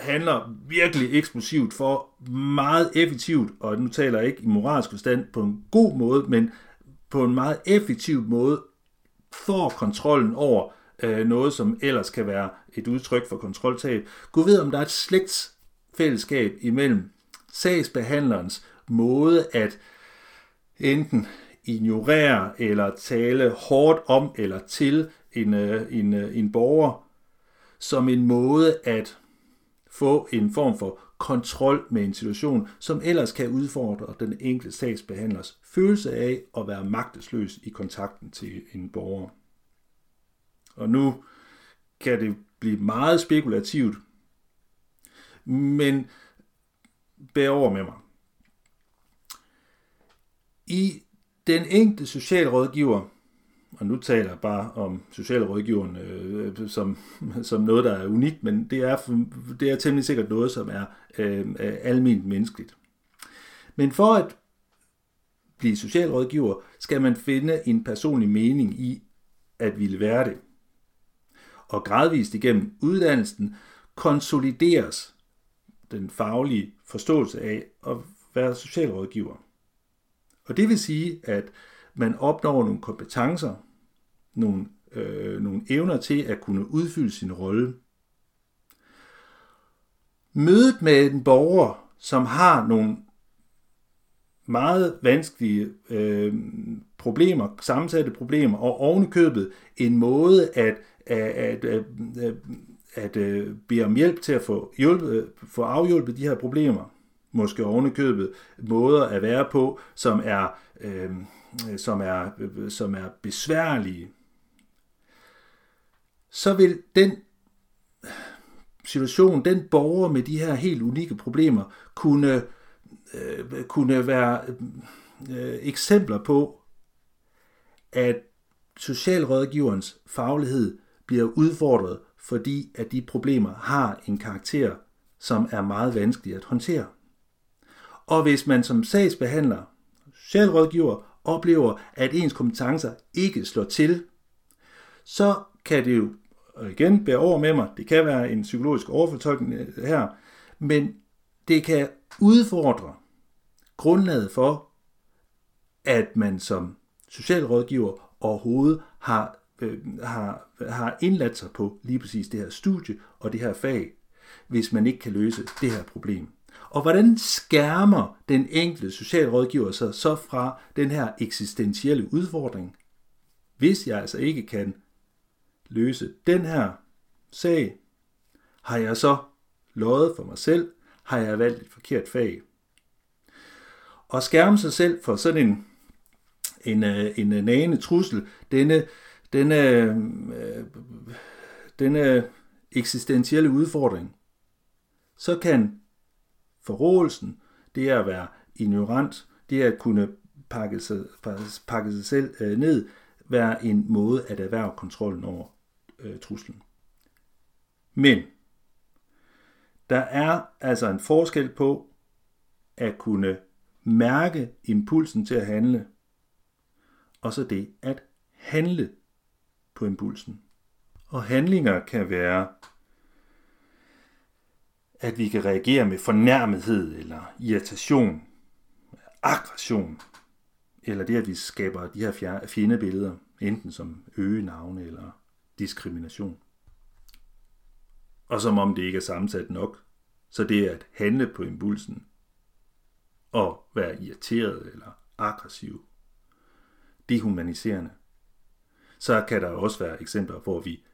handler virkelig eksplosivt for meget effektivt, og nu taler jeg ikke i moralsk forstand på en god måde, men på en meget effektiv måde får kontrollen over øh, noget, som ellers kan være et udtryk for kontroltab. Gud ved, om der er et slægtsfællesskab imellem sagsbehandlerens måde at enten ignorere eller tale hårdt om eller til en, øh, en, øh, en borger, som en måde at få en form for kontrol med en situation, som ellers kan udfordre den enkelte sagsbehandlers følelse af at være magtesløs i kontakten til en borger. Og nu kan det blive meget spekulativt, men bær over med mig. I den enkelte socialrådgiver og nu taler jeg bare om socialrådgiveren øh, som, som noget, der er unikt, men det er, det er temmelig sikkert noget, som er øh, almindeligt menneskeligt. Men for at blive socialrådgiver, skal man finde en personlig mening i at ville være det. Og gradvist igennem uddannelsen konsolideres den faglige forståelse af at være socialrådgiver. Og det vil sige, at man opnår nogle kompetencer, nogle, øh, nogle evner til at kunne udfylde sin rolle. Mødet med en borger, som har nogle meget vanskelige øh, problemer, sammensatte problemer, og ovenikøbet en måde at, at, at, at, at, øh, bede om hjælp til at få, hjulpet, øh, få afhjulpet de her problemer, måske ovenikøbet måder at være på, som er, øh, som er, øh, som er besværlige, så vil den situation, den borger med de her helt unikke problemer, kunne, øh, kunne være øh, eksempler på, at socialrådgiverens faglighed bliver udfordret, fordi at de problemer har en karakter, som er meget vanskelig at håndtere. Og hvis man som sagsbehandler, socialrådgiver, oplever, at ens kompetencer ikke slår til, så kan det jo og igen, bære over med mig, det kan være en psykologisk overfortolkning øh, her, men det kan udfordre grundlaget for, at man som socialrådgiver overhovedet har, øh, har, har indladt sig på lige præcis det her studie og det her fag, hvis man ikke kan løse det her problem. Og hvordan skærmer den enkelte socialrådgiver sig så fra den her eksistentielle udfordring, hvis jeg altså ikke kan løse den her sag, har jeg så løjet for mig selv, har jeg valgt et forkert fag. Og skærme sig selv for sådan en, en, øh, en nagende trussel, denne, denne, øh, denne eksistentielle udfordring, så kan forrådelsen, det er at være ignorant, det er at kunne pakke sig, pakke sig selv øh, ned, være en måde at erhverve kontrollen over øh, truslen. Men der er altså en forskel på at kunne mærke impulsen til at handle, og så det at handle på impulsen. Og handlinger kan være, at vi kan reagere med fornærmethed eller irritation, aggression, eller det, at vi skaber de her fjendebilleder, enten som øgenavne eller diskrimination. Og som om det ikke er sammensat nok, så det er at handle på impulsen og være irriteret eller aggressiv, dehumaniserende. Så kan der også være eksempler, hvor vi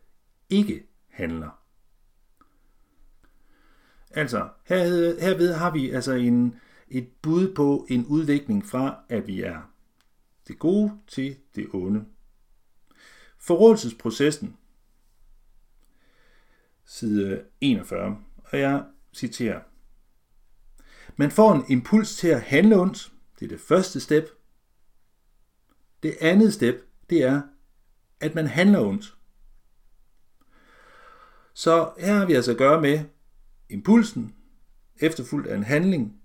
ikke handler. Altså, herved, herved har vi altså en, et bud på en udvikling fra, at vi er det gode til det onde. Forrådelsesprocessen, side 41, og jeg citerer. Man får en impuls til at handle ondt. Det er det første step. Det andet step, det er, at man handler ondt. Så her har vi altså at gøre med impulsen, efterfulgt af en handling.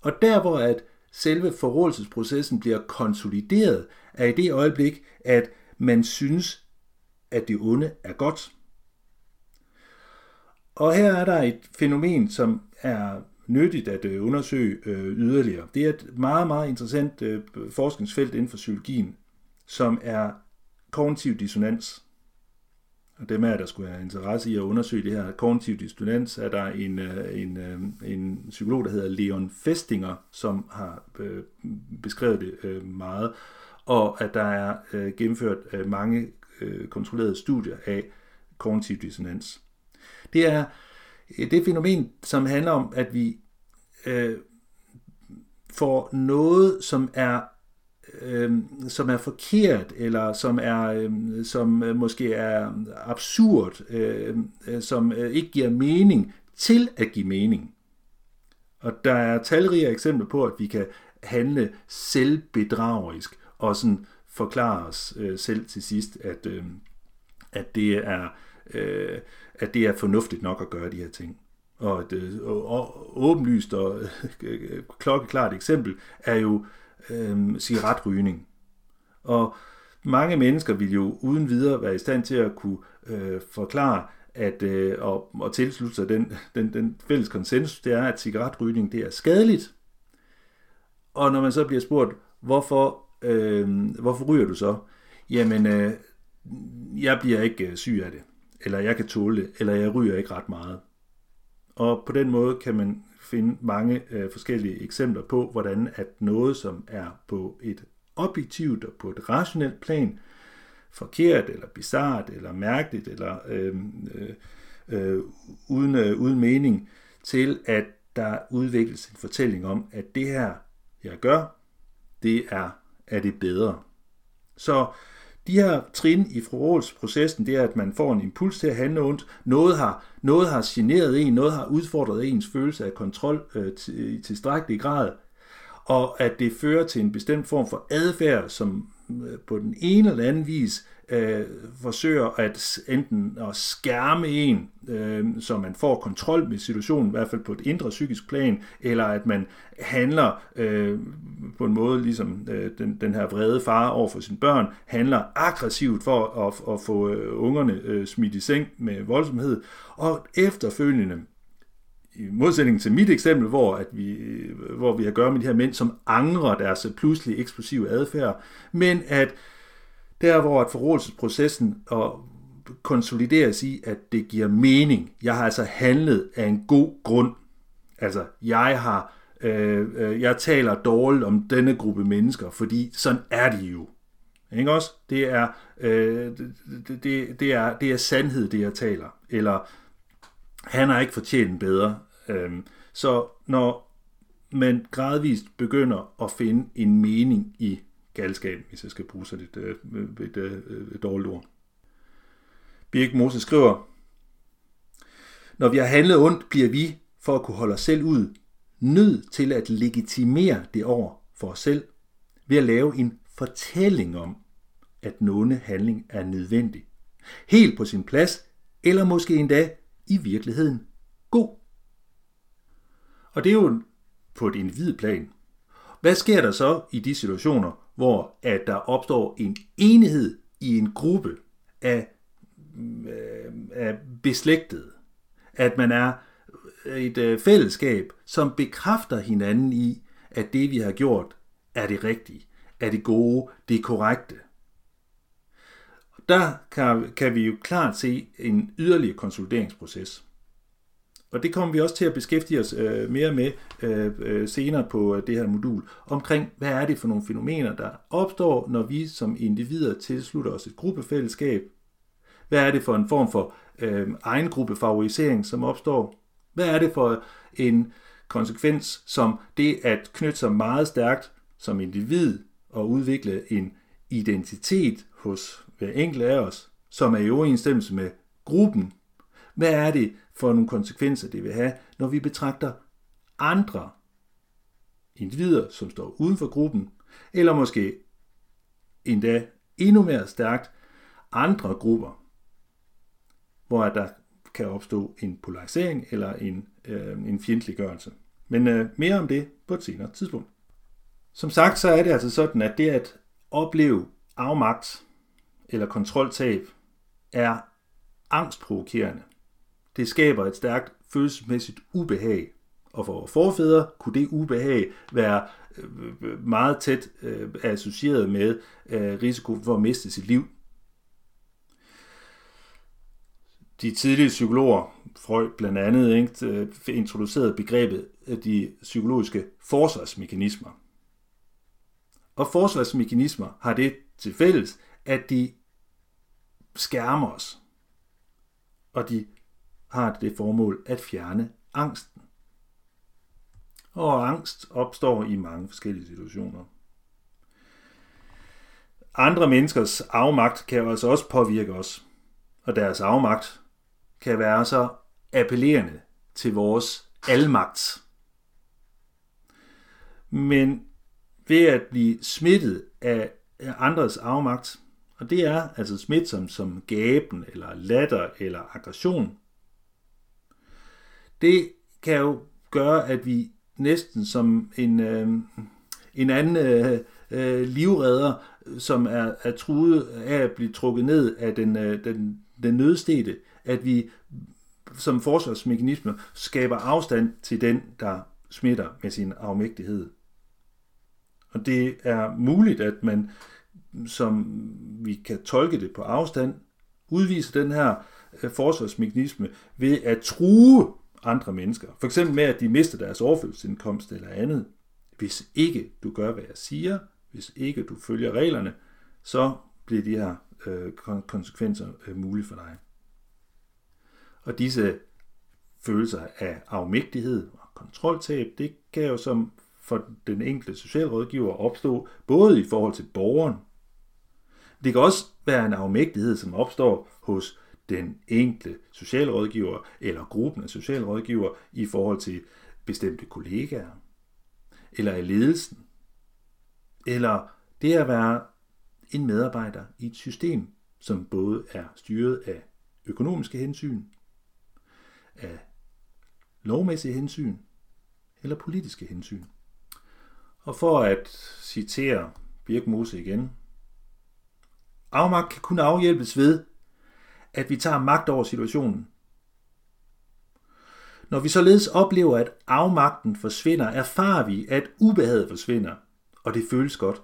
Og der hvor at selve forrådelsesprocessen bliver konsolideret, er i det øjeblik, at man synes, at det onde er godt. Og her er der et fænomen, som er nyttigt at øh, undersøge øh, yderligere. Det er et meget, meget interessant øh, forskningsfelt inden for psykologien, som er kognitiv dissonans. Og dem er, der skulle have interesse i at undersøge det her kognitiv dissonans, er der en, øh, en, øh, en psykolog, der hedder Leon Festinger, som har øh, beskrevet det meget, og at der er gennemført mange kontrollerede studier af kognitiv dissonans. Det er det fænomen, som handler om, at vi øh, får noget, som er øh, som er forkert eller som er øhm, øh, som måske er absurd, øh, øh, som øh, ikke giver mening til at give mening. Og der er talrige eksempler på, at vi kan handle selvbedragerisk og sådan forklare os øh, selv til sidst, at øh, at det er øh, at det er fornuftigt nok at gøre de her ting. Og et øh, og åbenlyst og øh, øh, klokkeklart eksempel er jo øh, cigaretrygning. Og mange mennesker vil jo uden videre være i stand til at kunne øh, forklare, at øh, og, og tilslutte sig den, den, den fælles konsensus, det er, at cigaretrygning det er skadeligt. Og når man så bliver spurgt, hvorfor, øh, hvorfor ryger du så? Jamen, øh, jeg bliver ikke øh, syg af det eller jeg kan tåle det, eller jeg ryger ikke ret meget. Og på den måde kan man finde mange øh, forskellige eksempler på, hvordan at noget, som er på et objektivt og på et rationelt plan, forkert eller bizart eller mærkeligt eller øh, øh, øh, uden, øh, uden mening, til at der udvikles en fortælling om, at det her, jeg gør, det er, er det bedre. Så de her trin i forrådsprocessen, det er, at man får en impuls til at handle ondt. Noget har, noget har generet en, noget har udfordret ens følelse af kontrol øh, til, i tilstrækkelig grad, og at det fører til en bestemt form for adfærd, som øh, på den ene eller anden vis øh, forsøger at enten at skærme en, øh, så man får kontrol med situationen, i hvert fald på et indre psykisk plan, eller at man handler øh, på en måde, ligesom øh, den, den her vrede far over for sine børn, handler aggressivt for at, at få øh, ungerne øh, smidt i seng med voldsomhed, og efterfølgende i modsætning til mit eksempel, hvor, at vi, øh, hvor vi har at gøre med de her mænd, som angrer deres pludselig eksplosive adfærd, men at der hvor at forrådelsesprocessen og konsolideres i, at det giver mening. Jeg har altså handlet af en god grund. Altså, jeg har øh, øh, jeg taler dårligt om denne gruppe mennesker, fordi sådan er de jo. Ikke også? Det er, øh, det, det, det, er, det er sandhed, det jeg taler. Eller han har ikke fortjent bedre. Øh, så når man gradvist begynder at finde en mening i galskab, hvis jeg skal bruge sådan et, øh, et, et, et, dårligt ord. Birk Moses skriver, Når vi har handlet ondt, bliver vi, for at kunne holde os selv ud, nødt til at legitimere det over for os selv, ved at lave en fortælling om, at nogen handling er nødvendig. Helt på sin plads, eller måske endda i virkeligheden god. Og det er jo på et individplan. Hvad sker der så i de situationer, hvor at der opstår en enhed i en gruppe af, øh, af beslægtede? At man er et øh, fællesskab, som bekræfter hinanden i, at det vi har gjort er det rigtige, er det gode, det korrekte. Der kan, kan vi jo klart se en yderligere konsolideringsproces. Og det kommer vi også til at beskæftige os øh, mere med øh, øh, senere på øh, det her modul, omkring hvad er det for nogle fænomener, der opstår, når vi som individer tilslutter os et gruppefællesskab. Hvad er det for en form for øh, egengruppefavorisering, som opstår? Hvad er det for en konsekvens, som det at knytte sig meget stærkt som individ og udvikle en identitet hos hver enkelt af os, som er i overensstemmelse med gruppen. Hvad er det for nogle konsekvenser, det vil have, når vi betragter andre individer, som står uden for gruppen, eller måske endda endnu mere stærkt andre grupper, hvor der kan opstå en polarisering eller en, øh, en fjendtliggørelse. Men øh, mere om det på et senere tidspunkt. Som sagt, så er det altså sådan, at det at opleve afmagt eller kontroltab er angstprovokerende. Det skaber et stærkt følelsesmæssigt ubehag, og for vores forfædre kunne det ubehag være øh, meget tæt øh, associeret med øh, risiko for at miste sit liv. De tidlige psykologer, Freud blandt andet, ikke, øh, introducerede begrebet øh, de psykologiske forsvarsmekanismer. Og forsvarsmekanismer har det til fælles, at de skærmer os. Og de har det formål at fjerne angsten. Og angst opstår i mange forskellige situationer. Andre menneskers afmagt kan jo altså også påvirke os, og deres afmagt kan være så appellerende til vores almagt. Men ved at blive smittet af andres afmagt, og det er altså smitsom som gaben, eller latter, eller aggression. Det kan jo gøre, at vi næsten som en, øh, en anden øh, øh, livredder, som er, er truet af at blive trukket ned af den, øh, den, den nødstede, at vi som forsvarsmekanisme skaber afstand til den, der smitter med sin afmægtighed. Og det er muligt, at man som vi kan tolke det på afstand, udviser den her øh, forsvarsmekanisme ved at true andre mennesker. For eksempel med, at de mister deres overførselsindkomst eller andet. Hvis ikke du gør, hvad jeg siger, hvis ikke du følger reglerne, så bliver de her øh, konsekvenser øh, mulige for dig. Og disse følelser af afmægtighed og kontroltab, det kan jo som for den enkelte socialrådgiver opstå både i forhold til borgeren, det kan også være en afmægtighed, som opstår hos den enkelte socialrådgiver eller gruppen af socialrådgiver i forhold til bestemte kollegaer, eller i ledelsen, eller det at være en medarbejder i et system, som både er styret af økonomiske hensyn, af lovmæssige hensyn eller politiske hensyn. Og for at citere Birk Mose igen, Afmagt kan kun afhjælpes ved, at vi tager magt over situationen. Når vi således oplever, at afmagten forsvinder, erfarer vi, at ubehaget forsvinder, og det føles godt.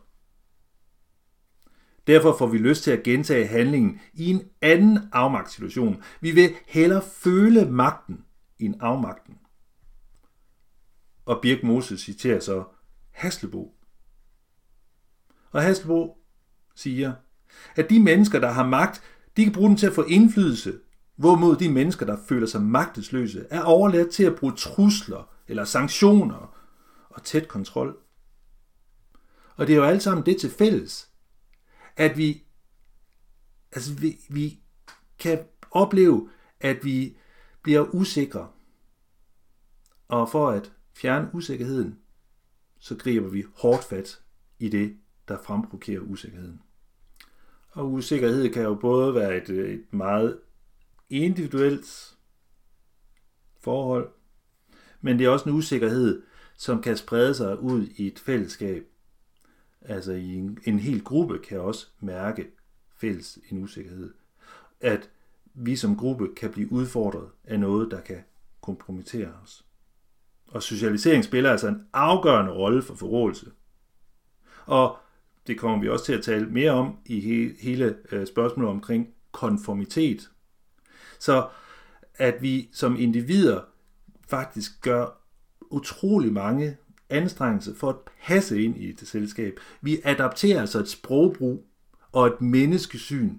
Derfor får vi lyst til at gentage handlingen i en anden afmagtssituation. Vi vil hellere føle magten end afmagten. Og Birk Moses citerer så Haslebo. Og Haslebo siger, at de mennesker, der har magt, de kan bruge den til at få indflydelse, hvorimod de mennesker, der føler sig magtesløse, er overladt til at bruge trusler eller sanktioner og tæt kontrol. Og det er jo alt sammen det til fælles, at vi, altså vi, vi kan opleve, at vi bliver usikre. Og for at fjerne usikkerheden, så griber vi hårdt fat i det, der fremprovokerer usikkerheden. Og usikkerhed kan jo både være et, et meget individuelt forhold, men det er også en usikkerhed, som kan sprede sig ud i et fællesskab. Altså i en, en hel gruppe kan også mærke fælles en usikkerhed. At vi som gruppe kan blive udfordret af noget, der kan kompromittere os. Og socialisering spiller altså en afgørende rolle for forrådelse. Og det kommer vi også til at tale mere om i hele øh, spørgsmålet omkring konformitet. Så at vi som individer faktisk gør utrolig mange anstrengelser for at passe ind i et selskab. Vi adapterer altså et sprogbrug og et menneskesyn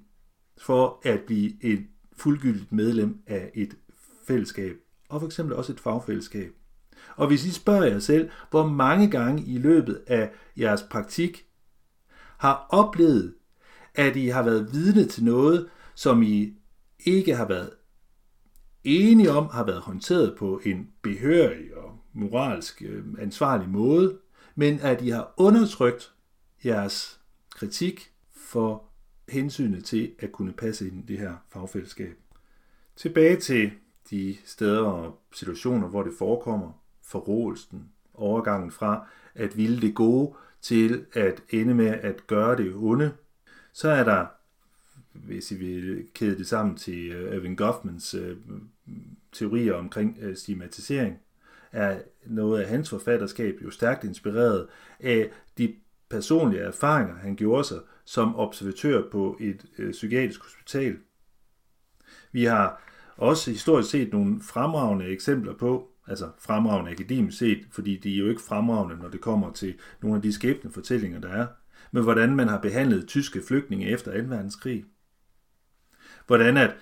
for at blive et fuldgyldigt medlem af et fællesskab, og for eksempel også et fagfællesskab. Og hvis I spørger jer selv, hvor mange gange i løbet af jeres praktik har oplevet, at I har været vidne til noget, som I ikke har været enige om, har været håndteret på en behørig og moralsk øh, ansvarlig måde, men at I har undertrykt jeres kritik for hensynet til at kunne passe ind i det her fagfællesskab. Tilbage til de steder og situationer, hvor det forekommer, forrådelsen, overgangen fra at ville det gode til at ende med at gøre det onde, så er der, hvis I vil kæde det sammen til øh, Irving Goffmans øh, teorier omkring øh, stigmatisering, er noget af hans forfatterskab jo stærkt inspireret af de personlige erfaringer, han gjorde sig som observatør på et psykiatrisk hospital. Vi har også historisk set nogle fremragende eksempler på, altså fremragende akademisk set, fordi de er jo ikke fremragende, når det kommer til nogle af de skæbne fortællinger, der er, men hvordan man har behandlet tyske flygtninge efter 2. verdenskrig. Hvordan at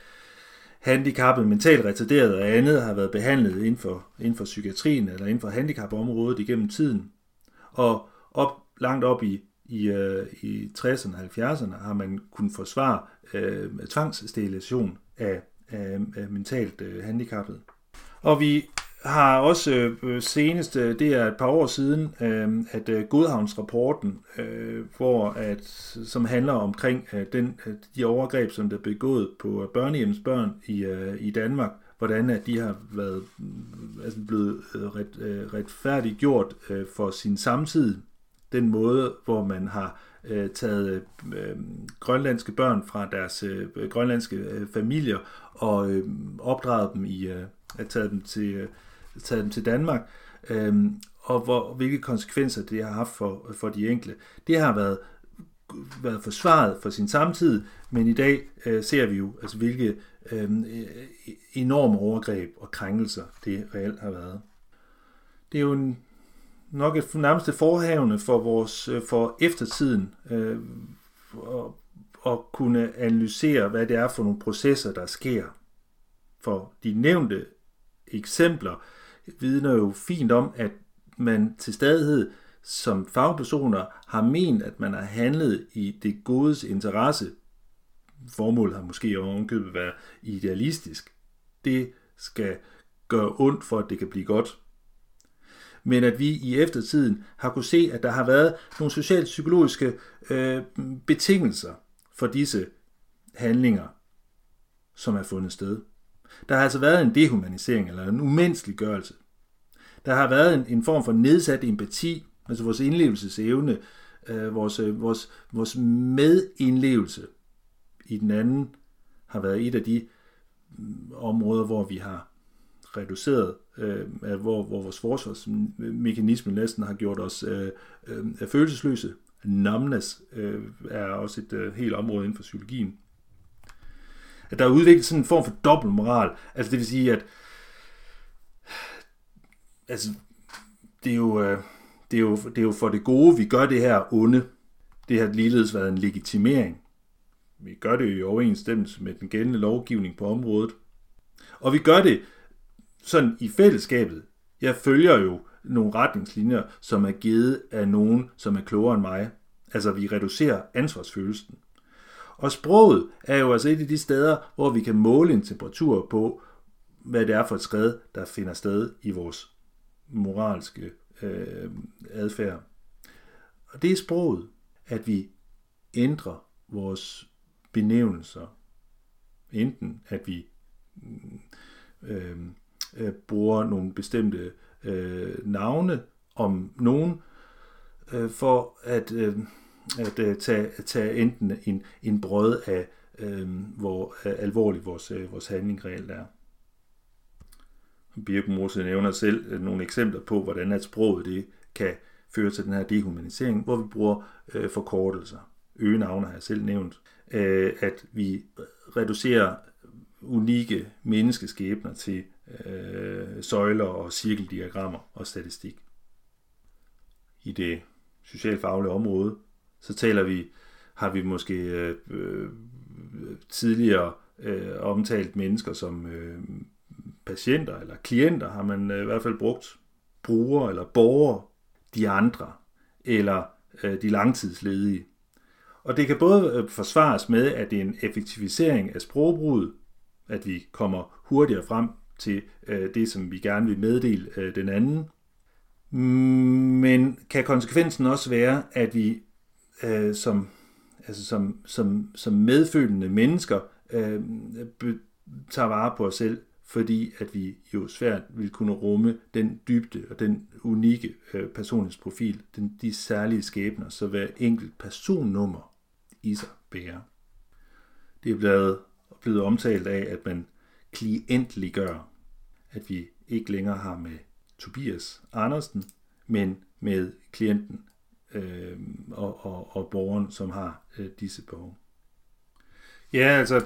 handicappet, mentalt retarderet og andet har været behandlet inden for, inden for psykiatrien eller inden for handicapområdet igennem tiden. Og op, langt op i, i, øh, i 60'erne og 70'erne har man kunnet forsvare øh, tvangssterilisation af, af, af mentalt øh, handicappet. Og vi har også øh, senest, det er et par år siden, øh, at øh, Godhavnsrapporten, øh, hvor at, som handler omkring øh, den, øh, de overgreb, som der er begået på øh, børn i, øh, i Danmark, hvordan at de har været mm, altså blevet øh, ret, øh, retfærdiggjort øh, for sin samtid. Den måde, hvor man har øh, taget øh, grønlandske børn fra deres øh, grønlandske øh, familier og øh, opdraget dem i, øh, taget dem til øh, taget dem til Danmark, øh, og hvor, hvilke konsekvenser det har haft for, for de enkelte. Det har været, været forsvaret for sin samtid, men i dag øh, ser vi jo, altså, hvilke øh, enorme overgreb og krænkelser det reelt har været. Det er jo en, nok et nærmest forhavne for, vores, øh, for eftertiden øh, at, at kunne analysere, hvad det er for nogle processer, der sker. For de nævnte eksempler vidner jo fint om, at man til stadighed som fagpersoner har ment, at man har handlet i det godes interesse. Formålet har måske ovenkøbet været idealistisk. Det skal gøre ondt for, at det kan blive godt. Men at vi i eftertiden har kunne se, at der har været nogle socialpsykologiske øh, betingelser for disse handlinger, som er fundet sted. Der har altså været en dehumanisering eller en umenneskeliggørelse. Der har været en, en form for nedsat empati, altså vores indlevelsesevne, øh, vores, øh, vores, vores medindlevelse i den anden har været et af de mm, områder, hvor vi har reduceret, øh, hvor, hvor vores forsvarsmekanisme næsten har gjort os øh, øh, følelsesløse. Numbness øh, er også et øh, helt område inden for psykologien at der er udviklet sådan en form for dobbeltmoral. Altså det vil sige, at altså, det er jo, øh, det er jo, det er jo for det gode, vi gør det her onde. Det har ligeledes været en legitimering. Vi gør det jo i overensstemmelse med den gældende lovgivning på området. Og vi gør det sådan i fællesskabet. Jeg følger jo nogle retningslinjer, som er givet af nogen, som er klogere end mig. Altså vi reducerer ansvarsfølelsen. Og sproget er jo altså et af de steder, hvor vi kan måle en temperatur på, hvad det er for et skred, der finder sted i vores moralske øh, adfærd. Og det er sproget, at vi ændrer vores benævnelser. Enten at vi mm, øh, øh, bruger nogle bestemte øh, navne om nogen, øh, for at, øh, at øh, tage, tage enten en, en brød af, øh, hvor øh, alvorlig vores, øh, vores handling reelt er. Birke Mose nævner selv øh, nogle eksempler på, hvordan at sproget det kan føre til den her dehumanisering, hvor vi bruger øh, forkortelser. Øgenavne har jeg selv nævnt. Øh, at vi reducerer unikke menneskeskæbner til øh, søjler og cirkeldiagrammer og statistik. I det socialfaglige område, så taler vi, har vi måske øh, øh, tidligere øh, omtalt mennesker som øh, patienter eller klienter, har man øh, i hvert fald brugt brugere eller borgere, de andre eller øh, de langtidsledige. Og det kan både øh, forsvares med, at det er en effektivisering af sprogbruget, at vi kommer hurtigere frem til øh, det, som vi gerne vil meddele øh, den anden. Mm, men kan konsekvensen også være, at vi øh, som, altså som, som, som medfølende mennesker øh, tager vare på os selv, fordi at vi jo svært vil kunne rumme den dybde og den unikke øh, personlighedsprofil, den, de særlige skæbner, så hver enkelt personnummer i sig bærer. Det er blevet, blevet omtalt af, at man klientliggør, at vi ikke længere har med Tobias Andersen, men med klienten øh, og, og, og borgeren, som har øh, disse behov. Ja, altså,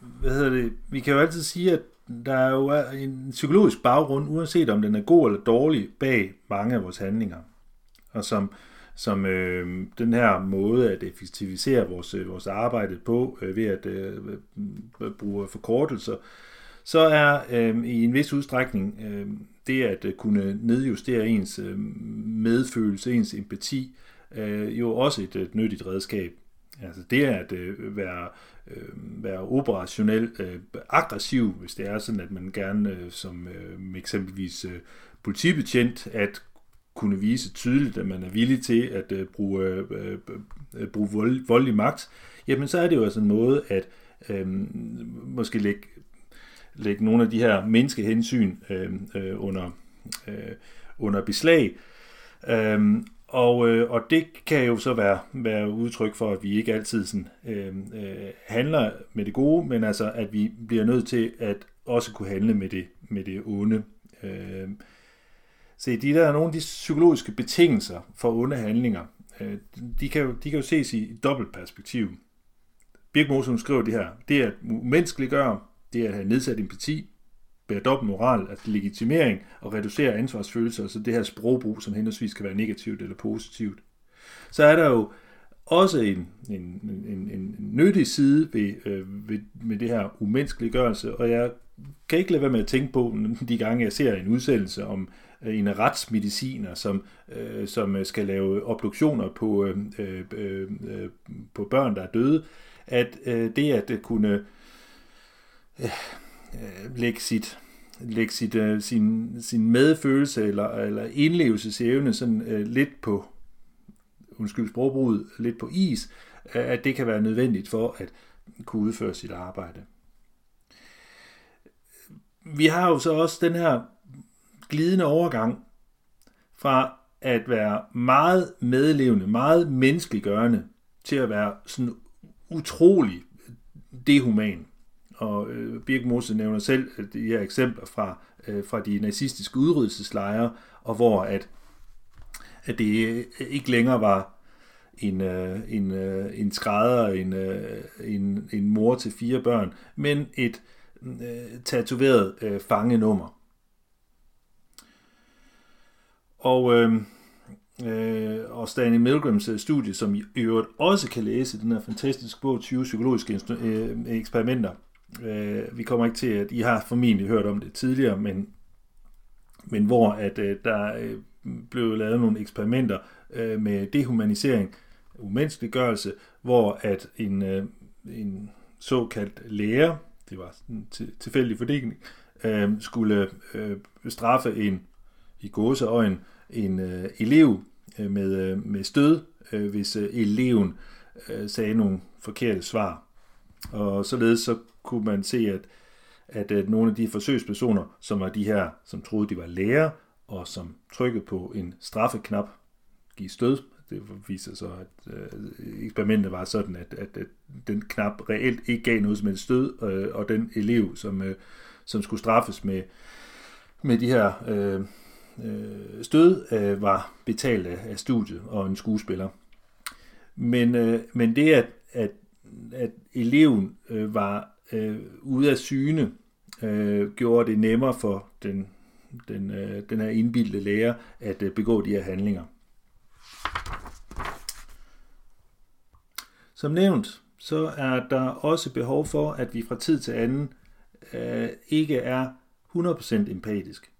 hvad hedder det? Vi kan jo altid sige, at der er jo en psykologisk baggrund, uanset om den er god eller dårlig, bag mange af vores handlinger. Og som, som øh, den her måde at effektivisere vores, øh, vores arbejde på øh, ved at øh, bruge forkortelser, så er øh, i en vis udstrækning øh, det at øh, kunne nedjustere ens øh, medfølelse, ens empati, øh, jo også et, et nyttigt redskab. Altså det at øh, være, øh, være operationel øh, aggressiv, hvis det er sådan, at man gerne øh, som øh, eksempelvis øh, politibetjent, at kunne vise tydeligt, at man er villig til at øh, bruge, øh, øh, bruge vold, voldelig magt, jamen så er det jo altså en måde at øh, måske lægge, lægge nogle af de her menneskehensyn øh, øh, under, øh, under beslag. Øh, og, øh, og det kan jo så være, være udtryk for, at vi ikke altid sådan, øh, øh, handler med det gode, men altså at vi bliver nødt til at også kunne handle med det, med det onde. Øh, Se, de der er nogle af de psykologiske betingelser for onde handlinger. Øh, de kan jo, de kan jo ses i et dobbelt perspektiv. Birk Mosum skriver det her. Det er at umenneskeliggøre, det er at have nedsat empati, bære dobbelt moral, at legitimering og reducere ansvarsfølelser, altså det her sprogbrug, som henholdsvis kan være negativt eller positivt. Så er der jo også en, en, en, en nyttig side ved, øh, ved, med det her umenneskeliggørelse, og jeg kan ikke lade være med at tænke på de gange, jeg ser en udsendelse om Øh, en retsmediciner, som, øh, som øh, skal lave obduktioner på, øh, øh, øh, øh, på børn, der er døde, at øh, det at kunne øh, Øh, lægge sit lægge sit, øh, sin, sin medfølelse eller, eller indlevelsesevne sådan øh, lidt på undskyld sprogbruget, lidt på is, øh, at det kan være nødvendigt for at kunne udføre sit arbejde. Vi har jo så også den her glidende overgang fra at være meget medlevende, meget menneskeliggørende, til at være sådan utrolig dehuman. Og øh, Birk Mose nævner selv øh, de her eksempler fra, øh, fra de nazistiske udryddelseslejre, og hvor at, at det øh, ikke længere var en, øh, en, øh, en skrædder, en, øh, en, en mor til fire børn, men et øh, tatoveret øh, fangenummer. Og, øh, øh, og Stanley Milgrams øh, studie, som I øvrigt også kan læse, den her fantastiske bog, 20 psykologiske eksperimenter. Øh, vi kommer ikke til, at I har formentlig hørt om det tidligere, men, men hvor at øh, der øh, blev lavet nogle eksperimenter øh, med dehumanisering, umenneskeliggørelse, hvor at en, øh, en såkaldt lærer, det var en tilfældig fordeling, øh, skulle øh, straffe en i gåseøjen en øh, elev øh, med, øh, med stød, øh, hvis øh, eleven øh, sagde nogle forkerte svar. Og således så kunne man se, at, at, at nogle af de forsøgspersoner, som var de her, som troede, de var lærer, og som trykkede på en straffeknap, give stød, det viser så, at øh, eksperimentet var sådan, at, at, at den knap reelt ikke gav noget som et stød, øh, og den elev, som, øh, som skulle straffes med, med de her øh, øh, stød, øh, var betalt af, af studiet og en skuespiller. Men, øh, men det, at, at, at eleven øh, var øh, ude af syne, øh, gjorde det nemmere for den, den, øh, den her indbildte lærer at øh, begå de her handlinger. Som nævnt, så er der også behov for, at vi fra tid til anden øh, ikke er 100% empatisk.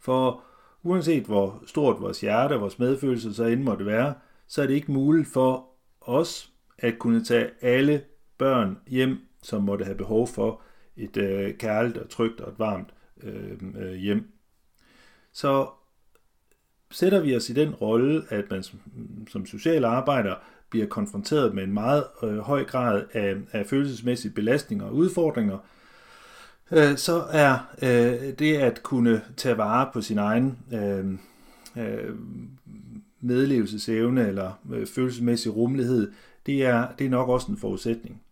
For uanset hvor stort vores hjerte og vores medfølelse så end måtte være, så er det ikke muligt for os at kunne tage alle børn hjem, som måtte have behov for et øh, kærligt og trygt og et varmt øh, øh, hjem. Så sætter vi os i den rolle, at man som, som social arbejder bliver konfronteret med en meget øh, høj grad af, af følelsesmæssige belastninger og udfordringer, øh, så er øh, det at kunne tage vare på sin egen øh, øh, medlevelsesevne eller øh, følelsesmæssig rummelighed, det er, det er nok også en forudsætning.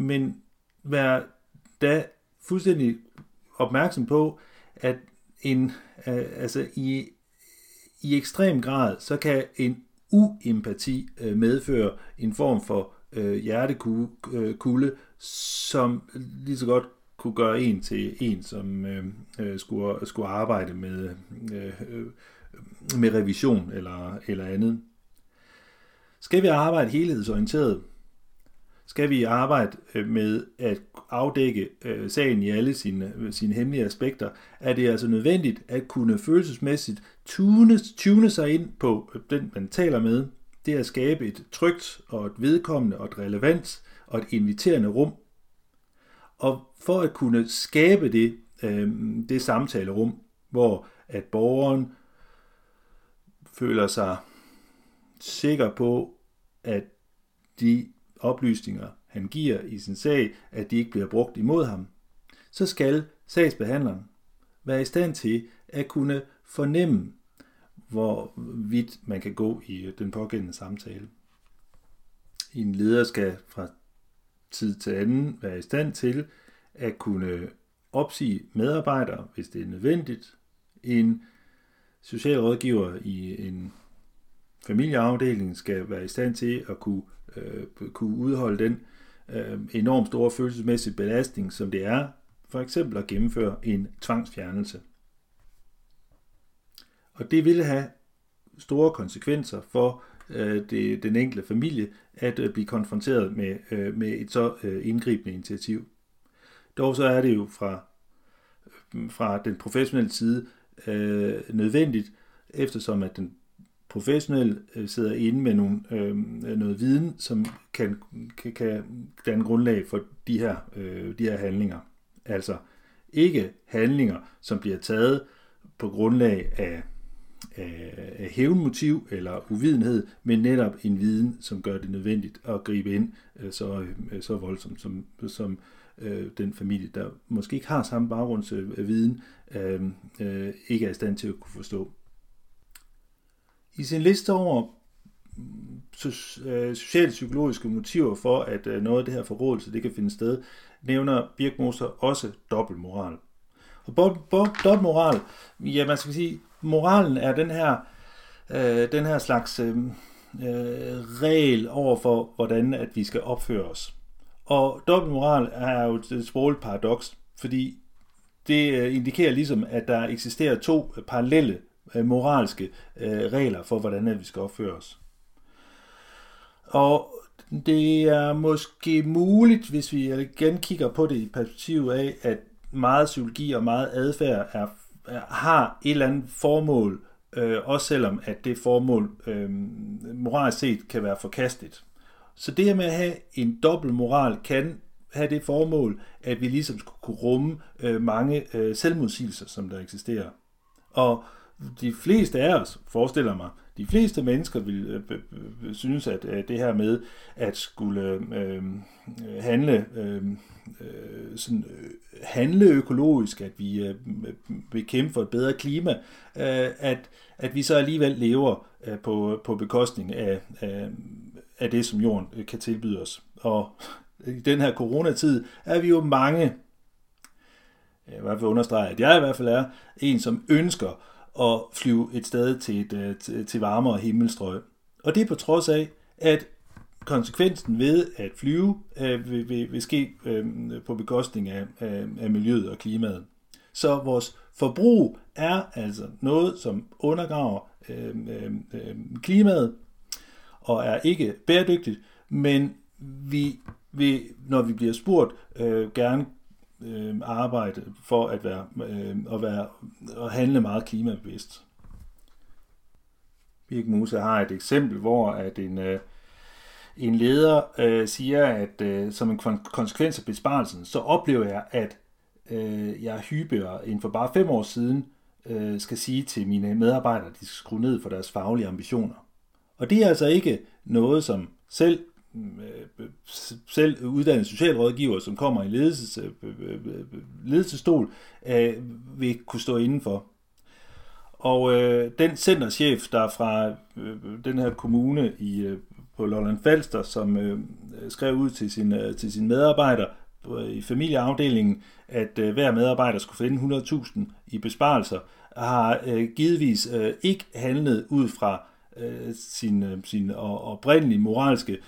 Men vær da fuldstændig opmærksom på, at en, øh, altså i, i ekstrem grad, så kan en uempati øh, medføre en form for øh, hjertekulde, øh, som lige så godt kunne gøre en til en, som øh, øh skulle, skulle arbejde med, øh, øh med revision eller, eller andet. Skal vi arbejde helhedsorienteret, skal vi arbejde øh, med at afdække øh, sagen i alle sine, sine hemmelige aspekter, er det altså nødvendigt at kunne følelsesmæssigt tune, tune sig ind på øh, den, man taler med. Det er at skabe et trygt og et vedkommende og et relevant og et inviterende rum. Og for at kunne skabe det, øh, det samtalerum, hvor at borgeren føler sig sikker på, at de oplysninger, han giver i sin sag, at de ikke bliver brugt imod ham, så skal sagsbehandleren være i stand til at kunne fornemme, hvor vidt man kan gå i øh, den pågældende samtale. En leder skal fra tid til anden være i stand til at kunne opsige medarbejdere, hvis det er nødvendigt. En socialrådgiver i en familieafdeling skal være i stand til at kunne øh, kunne udholde den øh, enormt store følelsesmæssige belastning, som det er for eksempel at gennemføre en tvangsfjernelse. Og det ville have store konsekvenser for øh, det, den enkelte familie at øh, blive konfronteret med, øh, med et så øh, indgribende initiativ. Dog så er det jo fra, øh, fra den professionelle side øh, nødvendigt, eftersom at den professionel øh, sidder inde med nogle, øh, noget viden, som kan, kan, kan danne grundlag for de her, øh, de her handlinger. Altså ikke handlinger, som bliver taget på grundlag af, af, af hævnmotiv eller uvidenhed, men netop en viden, som gør det nødvendigt at gribe ind øh, så, øh, så voldsomt, som, som øh, den familie, der måske ikke har samme baggrundsviden, øh, øh, ikke er i stand til at kunne forstå. I sin liste over mm, øh, socialpsykologiske motiver for, at øh, noget af det her forrådelse det kan finde sted, nævner Birkmoser også dobbeltmoral. Og dobbeltmoral, ja, man skal sige, moralen er den her, øh, den her slags øh, øh, regel over for, hvordan at vi skal opføre os. Og dobbeltmoral er jo et sprogligt paradoks, fordi det indikerer ligesom, at der eksisterer to parallelle øh, moralske øh, regler for, hvordan vi skal opføre os. Og det er måske muligt, hvis vi igen kigger på det i perspektiv af, at meget psykologi og meget adfærd er, er, har et eller andet formål øh, også selvom at det formål øh, moralsk set kan være forkastet. Så det her med at have en dobbelt moral kan have det formål, at vi ligesom skulle kunne rumme øh, mange øh, selvmodsigelser, som der eksisterer. Og de fleste af os, forestiller mig, de fleste mennesker vil øh, synes, at øh, det her med at skulle øh, øh handle øh, øh, sådan, øh, handle økologisk, at vi øh, vil kæmpe for et bedre klima, øh, at, at vi så alligevel lever øh, på, på bekostning af, af, af det, som jorden øh, kan tilbyde os. Og i den her coronatid er vi jo mange, jeg i hvert fald understrege, at jeg i hvert fald er en, som ønsker at flyve et sted til, et, øh, til, til varmere himmelstrøg. Og det er på trods af, at konsekvensen ved at flyve øh, vil, vil, vil ske øh, på bekostning af, af, af miljøet og klimaet. Så vores forbrug er altså noget, som undergraver øh, øh, øh klimaet og er ikke bæredygtigt, men vi vil, når vi bliver spurgt, øh, gerne øh, arbejde for at være, øh, at være at handle meget klimabevidst. Birk Muse har et eksempel, hvor at en, øh, en leder øh, siger, at øh, som en konsekvens af besparelsen, så oplever jeg, at øh, jeg hyppigere end for bare fem år siden øh, skal sige til mine medarbejdere, at de skal skrue ned for deres faglige ambitioner. Og det er altså ikke noget, som selv Øh, selv uddannede socialrådgiver, som kommer i ledelses, øh, øh, øh ledelsestol, øh, vil kunne stå indenfor. Og øh, den centerchef, der er fra øh, den her kommune i, øh, på Lolland Falster, som øh, skrev ud til sin, øh, til sin medarbejder i familieafdelingen, at øh, hver medarbejder skulle finde 100.000 i besparelser, har øh, givetvis øh, ikke handlet ud fra øh, sin, øh, sin oprindelige moralske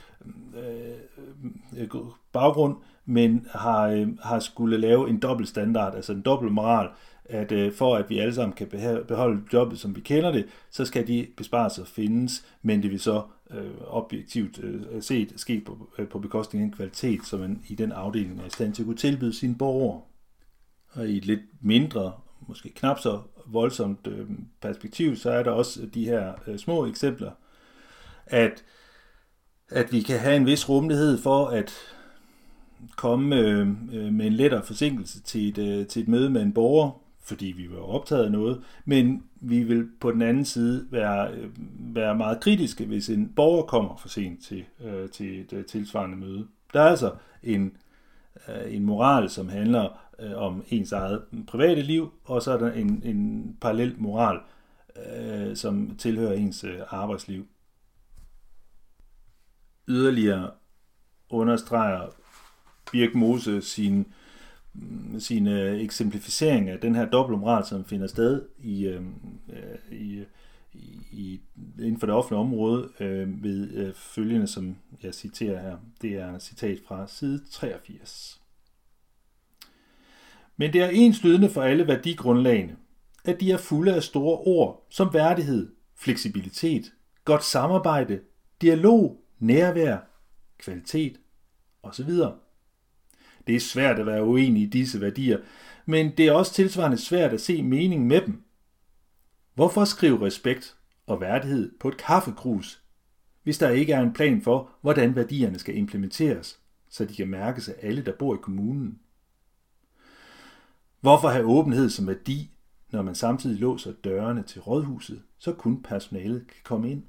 Øh, øh, baggrund, men har, øh, har skulle lave en dobbelt standard, altså en dobbelt moral, at øh, for at vi alle sammen kan beholde jobbet, som vi kender det, så skal de besparelser findes, men det vil så øh, objektivt øh, set ske på, øh, på bekostning af en kvalitet, som man i den afdeling er i stand til at kunne tilbyde sine borgere. Og i et lidt mindre, måske knap så voldsomt øh, perspektiv, så er der også de her øh, små eksempler, at at vi kan have en vis rummelighed for at komme øh, øh, med en lettere forsinkelse til et, øh, til et møde med en borger, fordi vi var optaget af noget, men vi vil på den anden side være, øh, være meget kritiske, hvis en borger kommer for sent til, øh, til et øh, tilsvarende møde. Der er altså en, øh, en moral, som handler øh, om ens eget private liv, og så er der en, en parallel moral, øh, som tilhører ens øh, arbejdsliv yderligere understreger Birk Mose sin, sin øh, eksemplificering af den her dobbeltmoral, som finder sted i, øh, øh i, i, inden for det offentlige område øh, ved øh, følgende, som jeg citerer her. Det er et citat fra side 83. Men det er enslydende for alle værdigrundlagene, at de er fulde af store ord som værdighed, fleksibilitet, godt samarbejde, dialog, nærvær, kvalitet osv. Det er svært at være uenig i disse værdier, men det er også tilsvarende svært at se mening med dem. Hvorfor skrive respekt og værdighed på et kaffekrus, hvis der ikke er en plan for, hvordan værdierne skal implementeres, så de kan mærkes af alle, der bor i kommunen? Hvorfor have åbenhed som værdi, når man samtidig låser dørene til rådhuset, så kun personalet kan komme ind?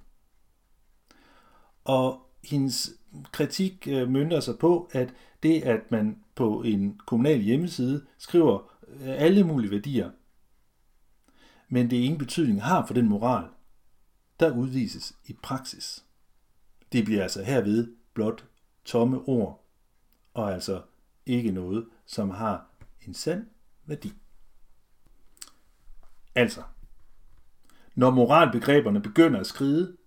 Og hendes kritik øh, mønter sig på, at det, at man på en kommunal hjemmeside skriver øh, alle mulige værdier, men det ingen betydning har for den moral, der udvises i praksis. Det bliver altså herved blot tomme ord, og altså ikke noget, som har en sand værdi. Altså, når moralbegreberne begynder at skride,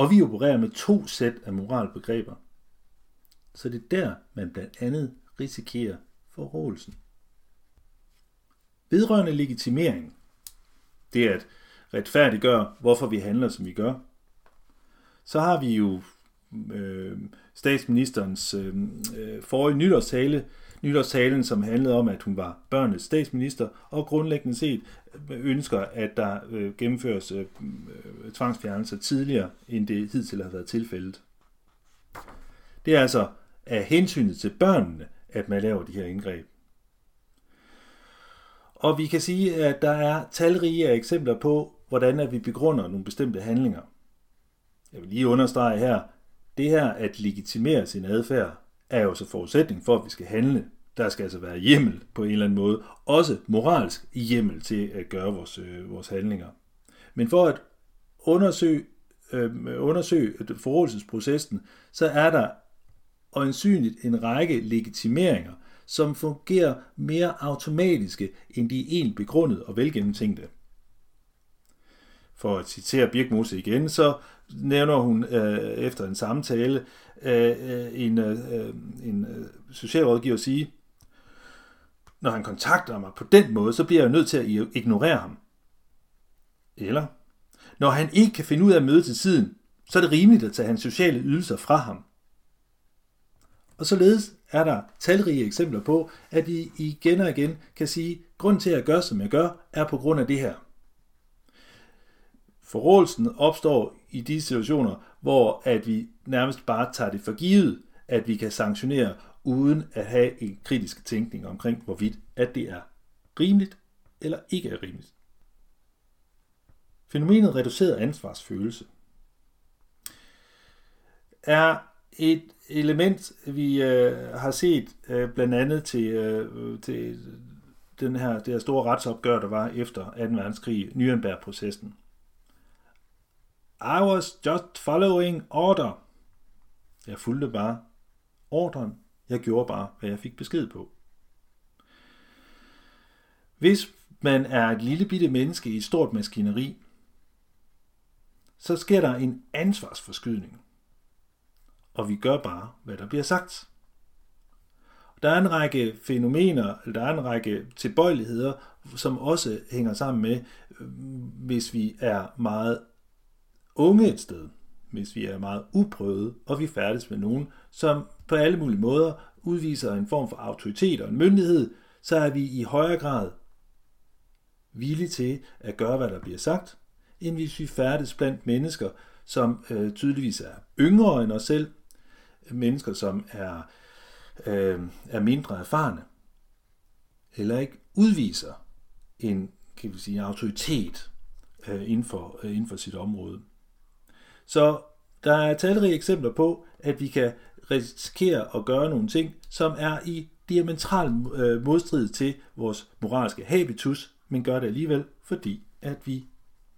og vi opererer med to sæt af moralbegreber. Så det er der, man blandt andet risikerer forrådelsen. Vedrørende legitimering, det er at retfærdiggøre, hvorfor vi handler, som vi gør, så har vi jo øh, statsministerens øh, øh forrige nytårstale, nytårstalen, som handlede om, at hun var børnenes statsminister, og grundlæggende set øh, ønsker, at der øh, gennemføres øh, øh, tvangsfjernelser tidligere, end det hidtil har været tilfældet. Det er altså af hensynet til børnene, at man laver de her indgreb. Og vi kan sige, at der er talrige eksempler på, hvordan at vi begrunder nogle bestemte handlinger. Jeg vil lige understrege her, det her at legitimere sin adfærd er jo så forudsætning for, at vi skal handle. Der skal altså være hjemmel på en eller anden måde, også moralsk hjemmel til at gøre vores, øh, vores handlinger. Men for at undersøge, øh, undersøge forrådelsesprocessen, så er der øjensynligt en række legitimeringer, som fungerer mere automatiske, end de er egentlig begrundet og velgennemtænkte. For at citere Birkmose igen, så nævner hun øh, efter en samtale øh, øh en, øh, en øh, socialrådgiver sige, når han kontakter mig på den måde, så bliver jeg nødt til at ignorere ham. Eller, når han ikke kan finde ud af at møde til tiden, så er det rimeligt at tage hans sociale ydelser fra ham. Og således er der talrige eksempler på, at I igen og igen kan sige, grund til at gøre, som jeg gør, er på grund af det her. Forrådelsen opstår i de situationer, hvor at vi nærmest bare tager det for givet, at vi kan sanktionere uden at have en kritisk tænkning omkring, hvorvidt at det er rimeligt eller ikke er rimeligt. Fænomenet reduceret ansvarsfølelse er et element, vi øh, har set øh, blandt andet til, øh, til den her, det her store retsopgør, der var efter 2. verdenskrig, Nürnberg-processen. I was just following order. Jeg fulgte bare ordren. Jeg gjorde bare, hvad jeg fik besked på. Hvis man er et lille bitte menneske i et stort maskineri, så sker der en ansvarsforskydning. Og vi gør bare, hvad der bliver sagt. Der er en række fænomener, der er en række tilbøjeligheder, som også hænger sammen med, øh, hvis vi er meget unge et sted, hvis vi er meget uprøvede, og vi færdes med nogen, som på alle mulige måder udviser en form for autoritet og en myndighed, så er vi i højere grad villige til at gøre, hvad der bliver sagt, end hvis vi færdes blandt mennesker, som øh, tydeligvis er yngre end os selv, mennesker, som er, øh, er mindre erfarne, eller ikke udviser en kan vi sige, autoritet øh, inden, for, øh, inden for sit område. Så der er talrige eksempler på, at vi kan risikere at gøre nogle ting, som er i diametral øh, modstrid til vores moralske habitus, men gør det alligevel, fordi at vi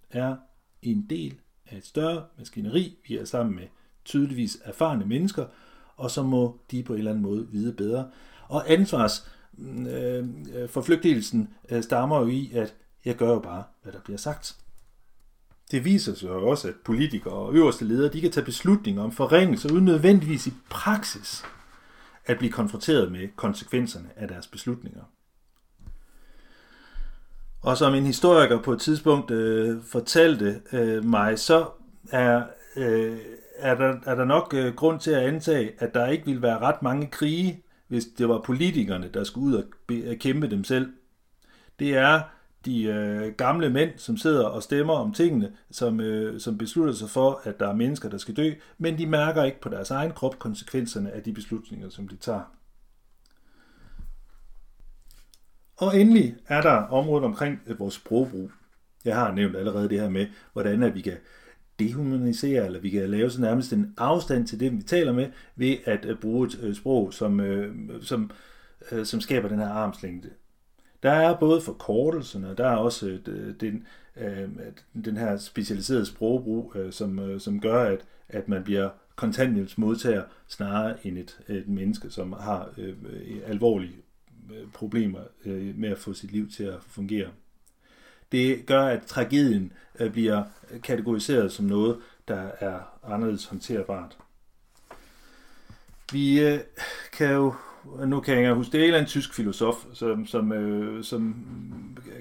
er en del af et større maskineri. Vi er sammen med tydeligvis erfarne mennesker, og så må de på en eller anden måde vide bedre. Og ansvars mm, øh, forflygtelsen øh, stammer jo i, at jeg gør jo bare, hvad der bliver sagt. Det viser sig jo også, at politikere og øverste ledere de kan tage beslutninger om forringelser uden nødvendigvis i praksis at blive konfronteret med konsekvenserne af deres beslutninger. Og som en historiker på et tidspunkt øh, fortalte øh, mig, så er, øh, er, der, er der nok øh, grund til at antage, at der ikke ville være ret mange krige, hvis det var politikerne, der skulle ud og be, kæmpe dem selv. Det er de øh, gamle mænd, som sidder og stemmer om tingene, som, øh, som beslutter sig for, at der er mennesker, der skal dø, men de mærker ikke på deres egen krop konsekvenserne af de beslutninger, som de tager. Og endelig er der området omkring øh, vores sprogbrug. Jeg har nævnt allerede det her med, hvordan at vi kan dehumanisere, eller vi kan lave så nærmest en afstand til det, vi taler med, ved at øh, bruge et øh, sprog, som, som, som skaber den her armslængde. Der er både forkortelserne, og der er også øh, den, øh, den her specialiserede sprogbrug, øh, som, som gør, at, at man bliver kontanthjælpsmodtager snarere end et, et menneske, som har øh, alvorlige problemer øh, med at få sit liv til at fungere. Det gør, at tragedien øh, bliver kategoriseret som noget, der er anderledes håndterbart. Vi kan jo, nu kan jeg huske, det er en eller anden tysk filosof, som, som, øh, som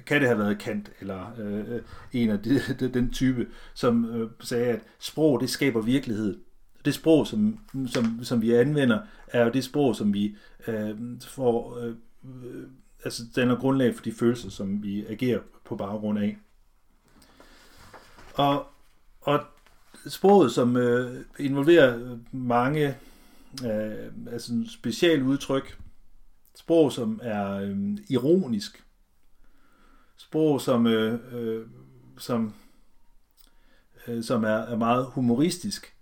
kan det have været Kant, eller øh, en af de, den type, som øh, sagde, at sprog det skaber virkelighed. Det sprog, som, som, som vi anvender, er jo det sprog, som vi øh, får, øh, altså danner grundlag for de følelser, som vi agerer på baggrund af. Og, og sproget, som øh, involverer mange øh, altså specielle udtryk, sprog, som er øh, ironisk, sprog, som, øh, øh, som, øh, som er, er meget humoristisk,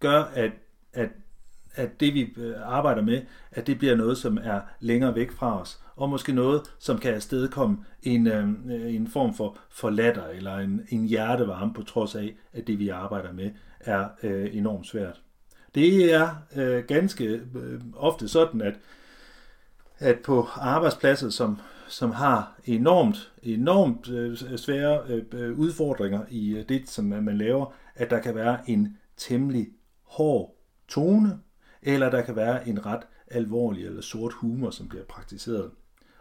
gør, at, at, at det, vi øh, arbejder med, at det bliver noget, som er længere væk fra os, og måske noget, som kan afstedkomme en, øh, en form for, for latter, eller en, en hjertevarme, på trods af, at det, vi arbejder med, er øh, enormt svært. Det er øh, ganske øh, ofte sådan, at, at på arbejdspladser, som, som har enormt, enormt øh, svære øh, øh udfordringer i øh, det, som man laver, at der kan være en temmelig hård tone, eller der kan være en ret alvorlig eller sort humor, som bliver praktiseret.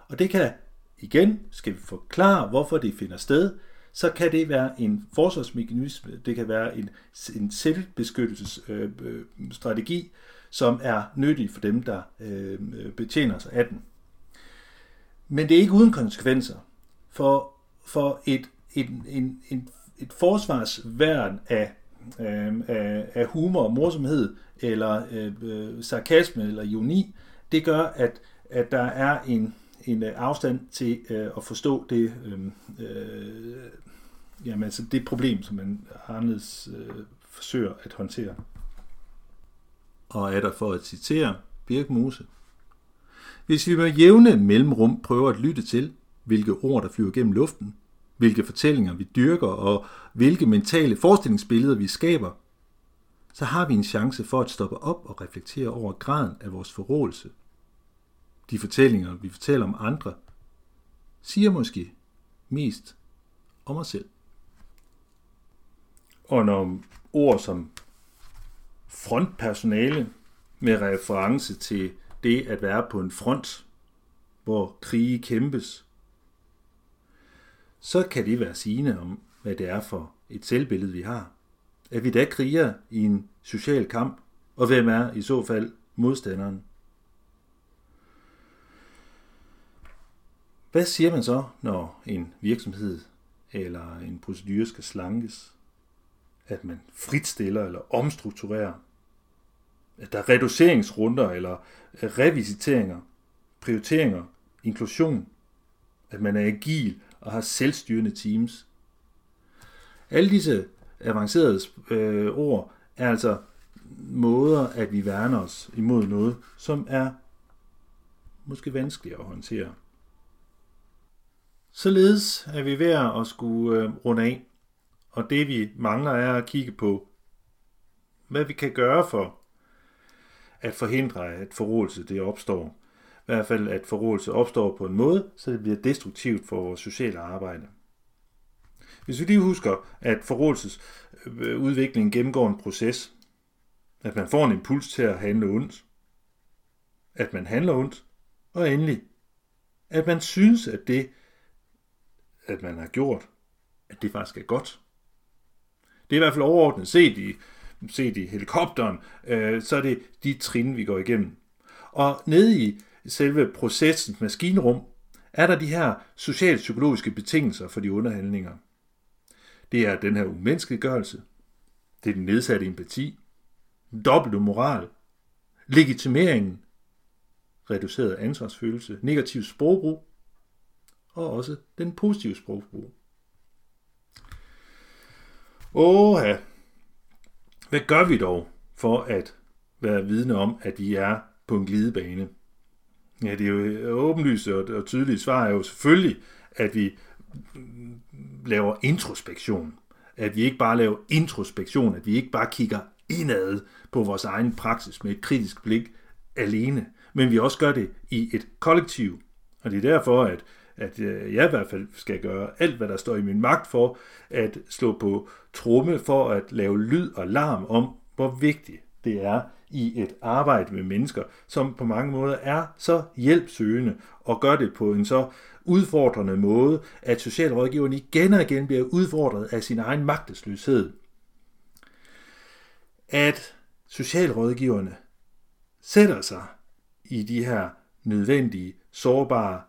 Og det kan, igen, skal vi forklare, hvorfor det finder sted, så kan det være en forsvarsmekanisme, det kan være en, en selvbeskyttelsesstrategi, øh, øh som er nyttig for dem, der øh, betjener sig af den. Men det er ikke uden konsekvenser. For, for et, et, en, en, et forsvarsværn af, øh, af, af humor og morsomhed, eller øh, øh sarkasme eller ironi, det gør, at, at der er en, en øh, afstand til øh, at forstå det, øh, øh, jamen, altså det problem, som man anderledes øh, forsøger at håndtere. Og er der for at citere Birk Mose. Hvis vi med jævne mellemrum prøver at lytte til, hvilke ord der flyver gennem luften, hvilke fortællinger vi dyrker og hvilke mentale forestillingsbilleder vi skaber, så har vi en chance for at stoppe op og reflektere over graden af vores forrådelse. De fortællinger, vi fortæller om andre, siger måske mest om os selv. Og når ord som frontpersonale med reference til det at være på en front, hvor krige kæmpes, så kan det være sigende om, hvad det er for et selvbillede, vi har. Er vi da kriger i en social kamp, og hvem er i så fald modstanderen? Hvad siger man så, når en virksomhed eller en procedure skal slankes? At man fritstiller eller omstrukturerer? At der er reduceringsrunder eller revisiteringer, prioriteringer, inklusion? At man er agil og har selvstyrende teams? Alle disse avancerede øh, ord er altså måder, at vi værner os imod noget, som er måske vanskeligere at håndtere. Således er vi ved at skulle øh, runde af, og det vi mangler er at kigge på, hvad vi kan gøre for at forhindre, at forrådelse det opstår. I hvert fald, at forrådelse opstår på en måde, så det bliver destruktivt for vores sociale arbejde. Hvis vi lige husker, at forrådelsesudviklingen gennemgår en proces, at man får en impuls til at handle ondt, at man handler ondt, og endelig, at man synes, at det, at man har gjort, at det faktisk er godt. Det er i hvert fald overordnet set i, set i helikopteren, øh, så er det de trin, vi går igennem. Og nede i selve processens maskinrum, er der de her socialpsykologiske betingelser for de underhandlinger. Det er den her umenneskeliggørelse, det er den nedsatte empati, dobbelt moral, legitimeringen, reduceret ansvarsfølelse, negativ sprogbrug, og også den positive sprogbrug. Åh, hvad gør vi dog for at være vidne om, at vi er på en glidebane? Ja, det er jo øh, åbenlyst og tydeligt svar er jo selvfølgelig, at vi laver introspektion. At vi ikke bare laver introspektion, at vi ikke bare kigger indad på vores egen praksis med et kritisk blik alene, men vi også gør det i et kollektiv. Og det er derfor, at at øh, jeg i hvert fald skal gøre alt, hvad der står i min magt for at slå på tromme for at lave lyd og larm om, hvor vigtigt det er i et arbejde med mennesker, som på mange måder er så hjælpsøgende og gør det på en så udfordrende måde, at socialrådgiveren igen og igen bliver udfordret af sin egen magtesløshed. At socialrådgiverne sætter sig i de her nødvendige, sårbare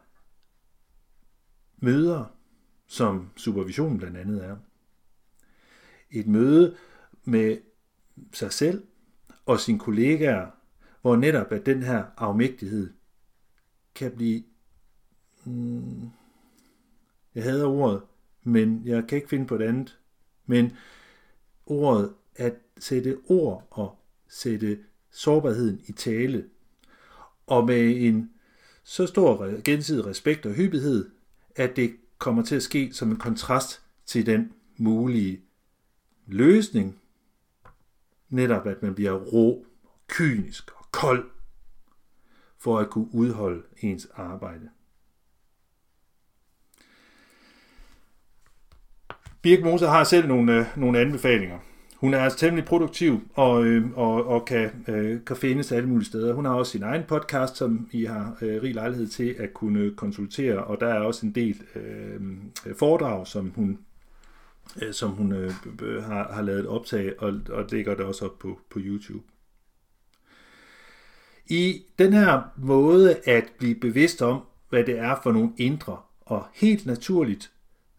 møder, som supervision blandt andet er. Et møde med sig selv og sine kollegaer, hvor netop at den her afmægtighed kan blive, mm, jeg hader ordet, men jeg kan ikke finde på et andet, men ordet at sætte ord og sætte sårbarheden i tale, og med en så stor gensidig respekt og hyppighed, at det kommer til at ske som en kontrast til den mulige løsning, netop at man bliver rå, kynisk og kold, for at kunne udholde ens arbejde. Birk Moser har selv nogle, øh, nogle anbefalinger. Hun er altså temmelig produktiv og, øh, og, og kan, øh, kan findes alle mulige steder. Hun har også sin egen podcast, som I har øh, rig lejlighed til at kunne konsultere, og der er også en del øhm, øh, foredrag, som hun øh, som hun øh, har, har lavet optag, og, og lægger det også op på, på YouTube. I den her måde at blive bevidst om, hvad det er for nogle indre og helt naturligt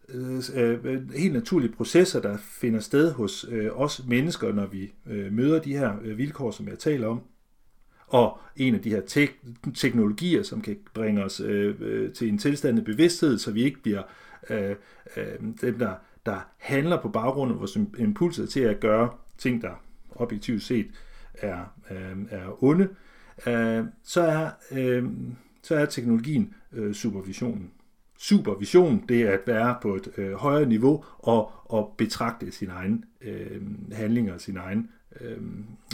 Øh, øh, helt naturlige processer, der finder sted hos øh, os mennesker, når vi øh, møder de her øh, vilkår, som jeg taler om. Og en af de her te- teknologier, som kan bringe os øh, øh, til en tilstand af bevidsthed, så vi ikke bliver øh, øh, dem, der, der handler på baggrund af vores impulser til at gøre ting, der objektivt set er, øh, er onde, øh, så, er, øh, så er teknologien øh, supervisionen supervision, det er at være på et øh, højere niveau og, og betragte sine egne øh, handlinger, sine egne, øh,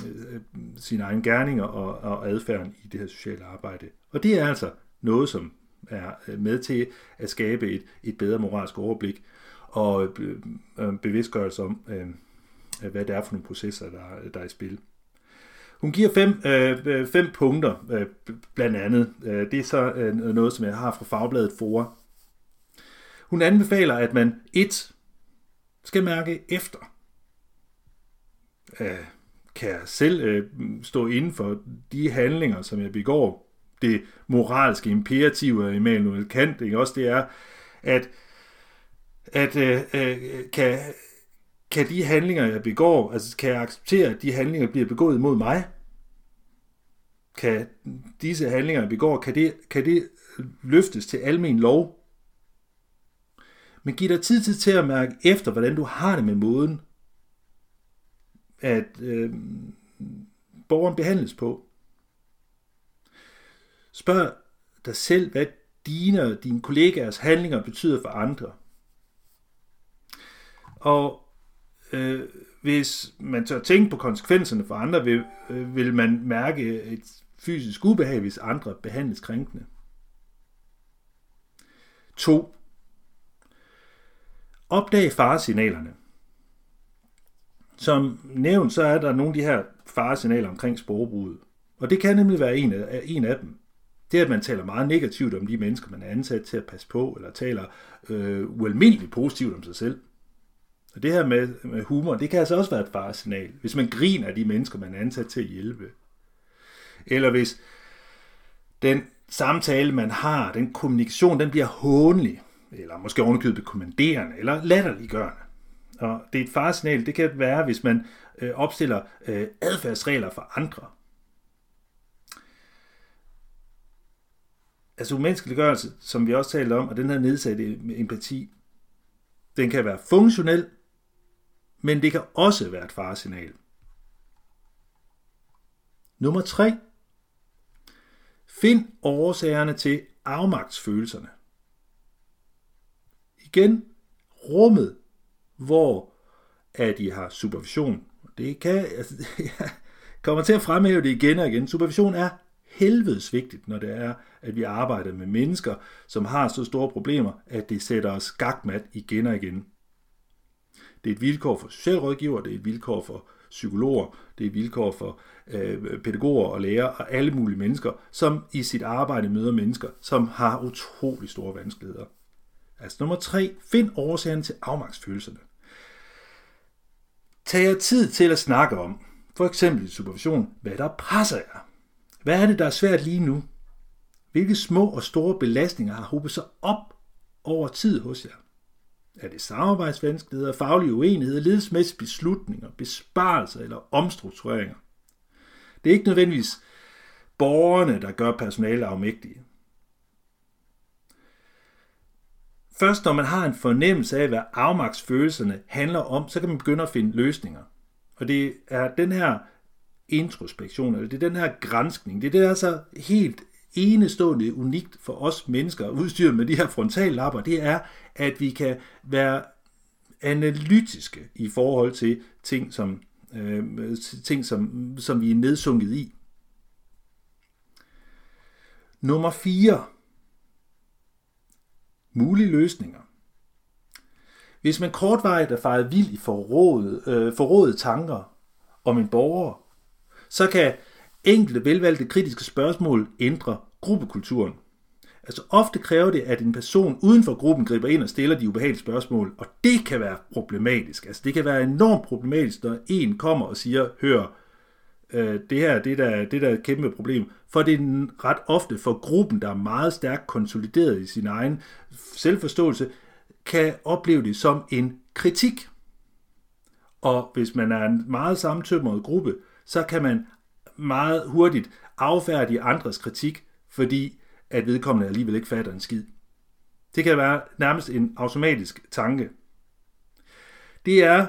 øh, sine egne gerninger og, og adfærden i det her sociale arbejde. Og det er altså noget, som er øh, med til at skabe et, et bedre moralsk overblik og øh, øh, bevidstgørelse om, øh, hvad det er for nogle processer, der, der er i spil. Hun giver fem, øh, fem punkter, øh, blandt andet. Det er så øh, noget, som jeg har fra Fagbladet Fora. Hun anbefaler, at man et skal mærke efter. Øh, kan jeg selv øh, stå inden for de handlinger, som jeg begår? Det moralske imperativ af Immanuel Kant, ikke? også det er, at, at øh, øh, kan, kan de handlinger, jeg begår, altså kan jeg acceptere, at de handlinger bliver begået mod mig? Kan disse handlinger, jeg begår, kan det, kan det løftes til almen lov? Men giv dig tid til, til at mærke efter, hvordan du har det med måden, at øh, borgeren behandles på. Spørg dig selv, hvad dine og dine kollegaers handlinger betyder for andre. Og øh, hvis man tør tænke på konsekvenserne for andre, vil, øh, vil man mærke et fysisk ubehag, hvis andre behandles krænkende. 2. Opdag faresignalerne. Som nævnt, så er der nogle af de her faresignaler omkring sprogbruget. Og det kan nemlig være en af, en af dem. Det er, at man taler meget negativt om de mennesker, man er ansat til at passe på, eller taler øh, ualmindeligt positivt om sig selv. Og det her med, med humor, det kan altså også være et faresignal. Hvis man griner af de mennesker, man er ansat til at hjælpe. Eller hvis den samtale, man har, den kommunikation, den bliver hånlig eller måske ovenikøbet kommanderende, eller latterliggørende. Og det er et faresignal, det kan være, hvis man øh, opstiller øh, adfærdsregler for andre. Altså umenneskeliggørelse, som vi også talte om, og den her nedsatte empati, den kan være funktionel, men det kan også være et faresignal. Nummer 3. Find årsagerne til afmagtsfølelserne igen rummet, hvor at I har supervision. Det kan, altså, jeg kommer til at fremhæve det igen og igen. Supervision er helvedes vigtigt, når det er, at vi arbejder med mennesker, som har så store problemer, at det sætter os gagmat igen og igen. Det er et vilkår for socialrådgiver, det er et vilkår for psykologer, det er et vilkår for øh, pædagoger og lærere og alle mulige mennesker, som i sit arbejde møder mennesker, som har utrolig store vanskeligheder. Altså nummer tre, find årsagen til afmagtsfølelserne. Tag jer tid til at snakke om, for eksempel i supervision, hvad der presser jer. Hvad er det, der er svært lige nu? Hvilke små og store belastninger har hobet sig op over tid hos jer? Er det samarbejdsvanskeligheder, faglige uenigheder, ledelsesmæssige beslutninger, besparelser eller omstruktureringer? Det er ikke nødvendigvis borgerne, der gør personale afmægtige. Først når man har en fornemmelse af, hvad afmagtsfølelserne handler om, så kan man begynde at finde løsninger. Og det er den her introspektion, eller det er den her grænskning, det er det, der er så helt enestående unikt for os mennesker, udstyret med de her frontallapper, det er, at vi kan være analytiske i forhold til ting, som, øh, ting som, som vi er nedsunket i. Nummer 4. Mulige løsninger. Hvis man kortvarigt er faret vild i forrådet, øh, forrådet tanker om en borger, så kan enkelte velvalgte kritiske spørgsmål ændre gruppekulturen. Altså ofte kræver det, at en person uden for gruppen griber ind og stiller de ubehagelige spørgsmål, og det kan være problematisk. Altså det kan være enormt problematisk, når en kommer og siger, hør, øh, det her det der, det der er et kæmpe problem. For det er ret ofte for gruppen, der er meget stærkt konsolideret i sin egen selvforståelse, kan opleve det som en kritik. Og hvis man er en meget sammentømret gruppe, så kan man meget hurtigt affærdige andres kritik, fordi at vedkommende alligevel ikke fatter en skid. Det kan være nærmest en automatisk tanke. Det er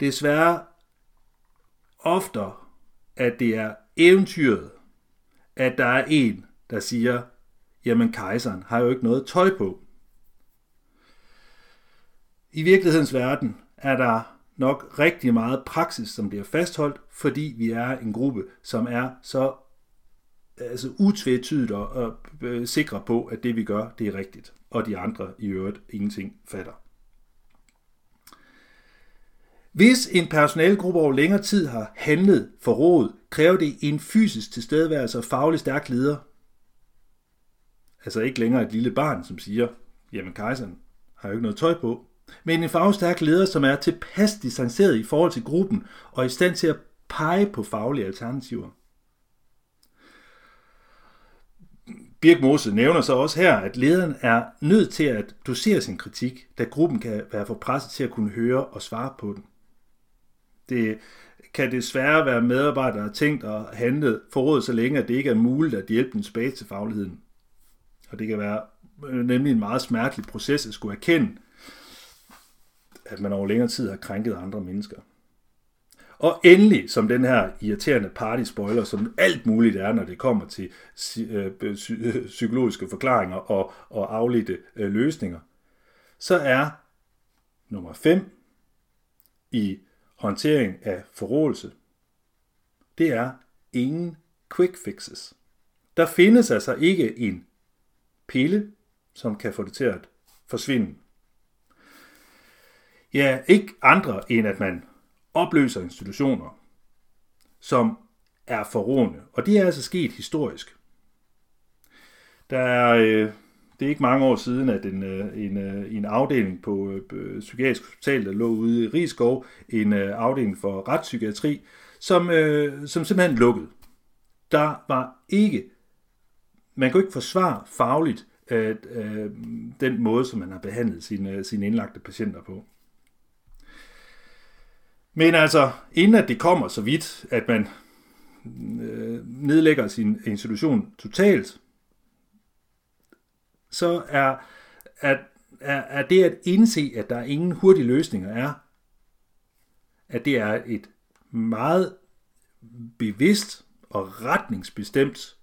desværre ofte, at det er eventyret, at der er en, der siger, jamen kejseren har jo ikke noget tøj på. I virkelighedens verden er der nok rigtig meget praksis, som bliver fastholdt, fordi vi er en gruppe, som er så altså utvetydigt og, og øh, sikre på, at det vi gør, det er rigtigt, og de andre i øvrigt ingenting fatter. Hvis en personalegruppe over længere tid har handlet for råd, kræver det en fysisk tilstedeværelse og faglig stærk leder. Altså ikke længere et lille barn, som siger, jamen kejseren har jo ikke noget tøj på, men en fagstærk leder, som er tilpas distanceret i forhold til gruppen og i stand til at pege på faglige alternativer. Birk Mose nævner så også her, at lederen er nødt til at dosere sin kritik, da gruppen kan være for presset til at kunne høre og svare på den. Det kan desværre være medarbejdere, der har tænkt og handlet forrådet så længe, at det ikke er muligt at hjælpe dem tilbage til fagligheden. Og det kan være øh, nemlig en meget smertelig proces at skulle erkende, at man over længere tid har krænket andre mennesker. Og endelig, som den her irriterende party-spoiler, som alt muligt er, når det kommer til øh, psykologiske forklaringer og, og afledte øh, løsninger, så er nummer 5 i håndtering af forrådelse, det er ingen quick fixes. Der findes altså ikke en pille, som kan få det til at forsvinde. Ja, ikke andre end at man opløser institutioner, som er forrådende. Og det er altså sket historisk. Der er, øh, det er ikke mange år siden, at en, øh, en, øh, en afdeling på øh, Psykiatrisk Hospital, der lå ude i Rigskov, en øh, afdeling for retspsykiatri, som, øh, som simpelthen lukkede. Der var ikke, man kunne ikke forsvare fagligt at, øh, den måde, som man har behandlet sine, sine indlagte patienter på. Men altså, inden at det kommer så vidt, at man øh, nedlægger sin institution totalt, så er, at, er, er det at indse, at der ingen hurtige løsninger er, at det er et meget bevidst og retningsbestemt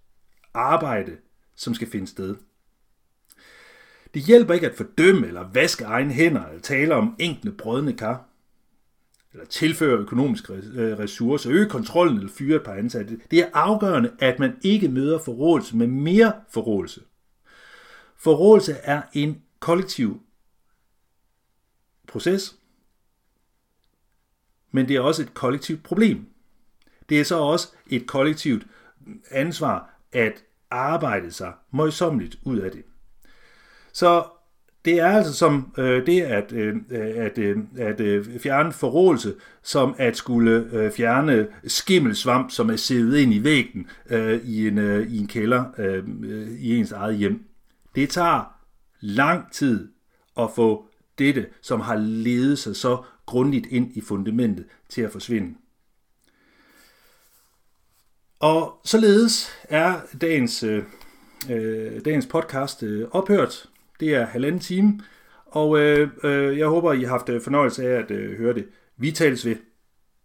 arbejde, som skal finde sted. Det hjælper ikke at fordømme eller vaske egne hænder eller tale om enkle brødne kar eller tilføre økonomiske øh, ressourcer, øge kontrollen eller fyre et par ansatte. Det er afgørende, at man ikke møder forrådelse med mere forrådelse. Forrådelse er en kollektiv proces, men det er også et kollektivt problem. Det er så også et kollektivt ansvar at arbejde sig møjsommeligt ud af det. Så det er altså som øh, det at, øh, at, øh, at øh, fjerne forrådelse, som at skulle øh, fjerne skimmelsvamp, som er sævet ind i væggen øh, i, en, øh, i en kælder øh, øh i ens eget hjem. Det tager lang tid at få dette, som har ledet sig så grundigt ind i fundamentet, til at forsvinde. Og således er dagens, øh, øh dagens podcast øh, ophørt. Det er halvanden time, og øh, øh, jeg håber, I har haft øh, fornøjelse af at øh, høre det. Vi tales ved.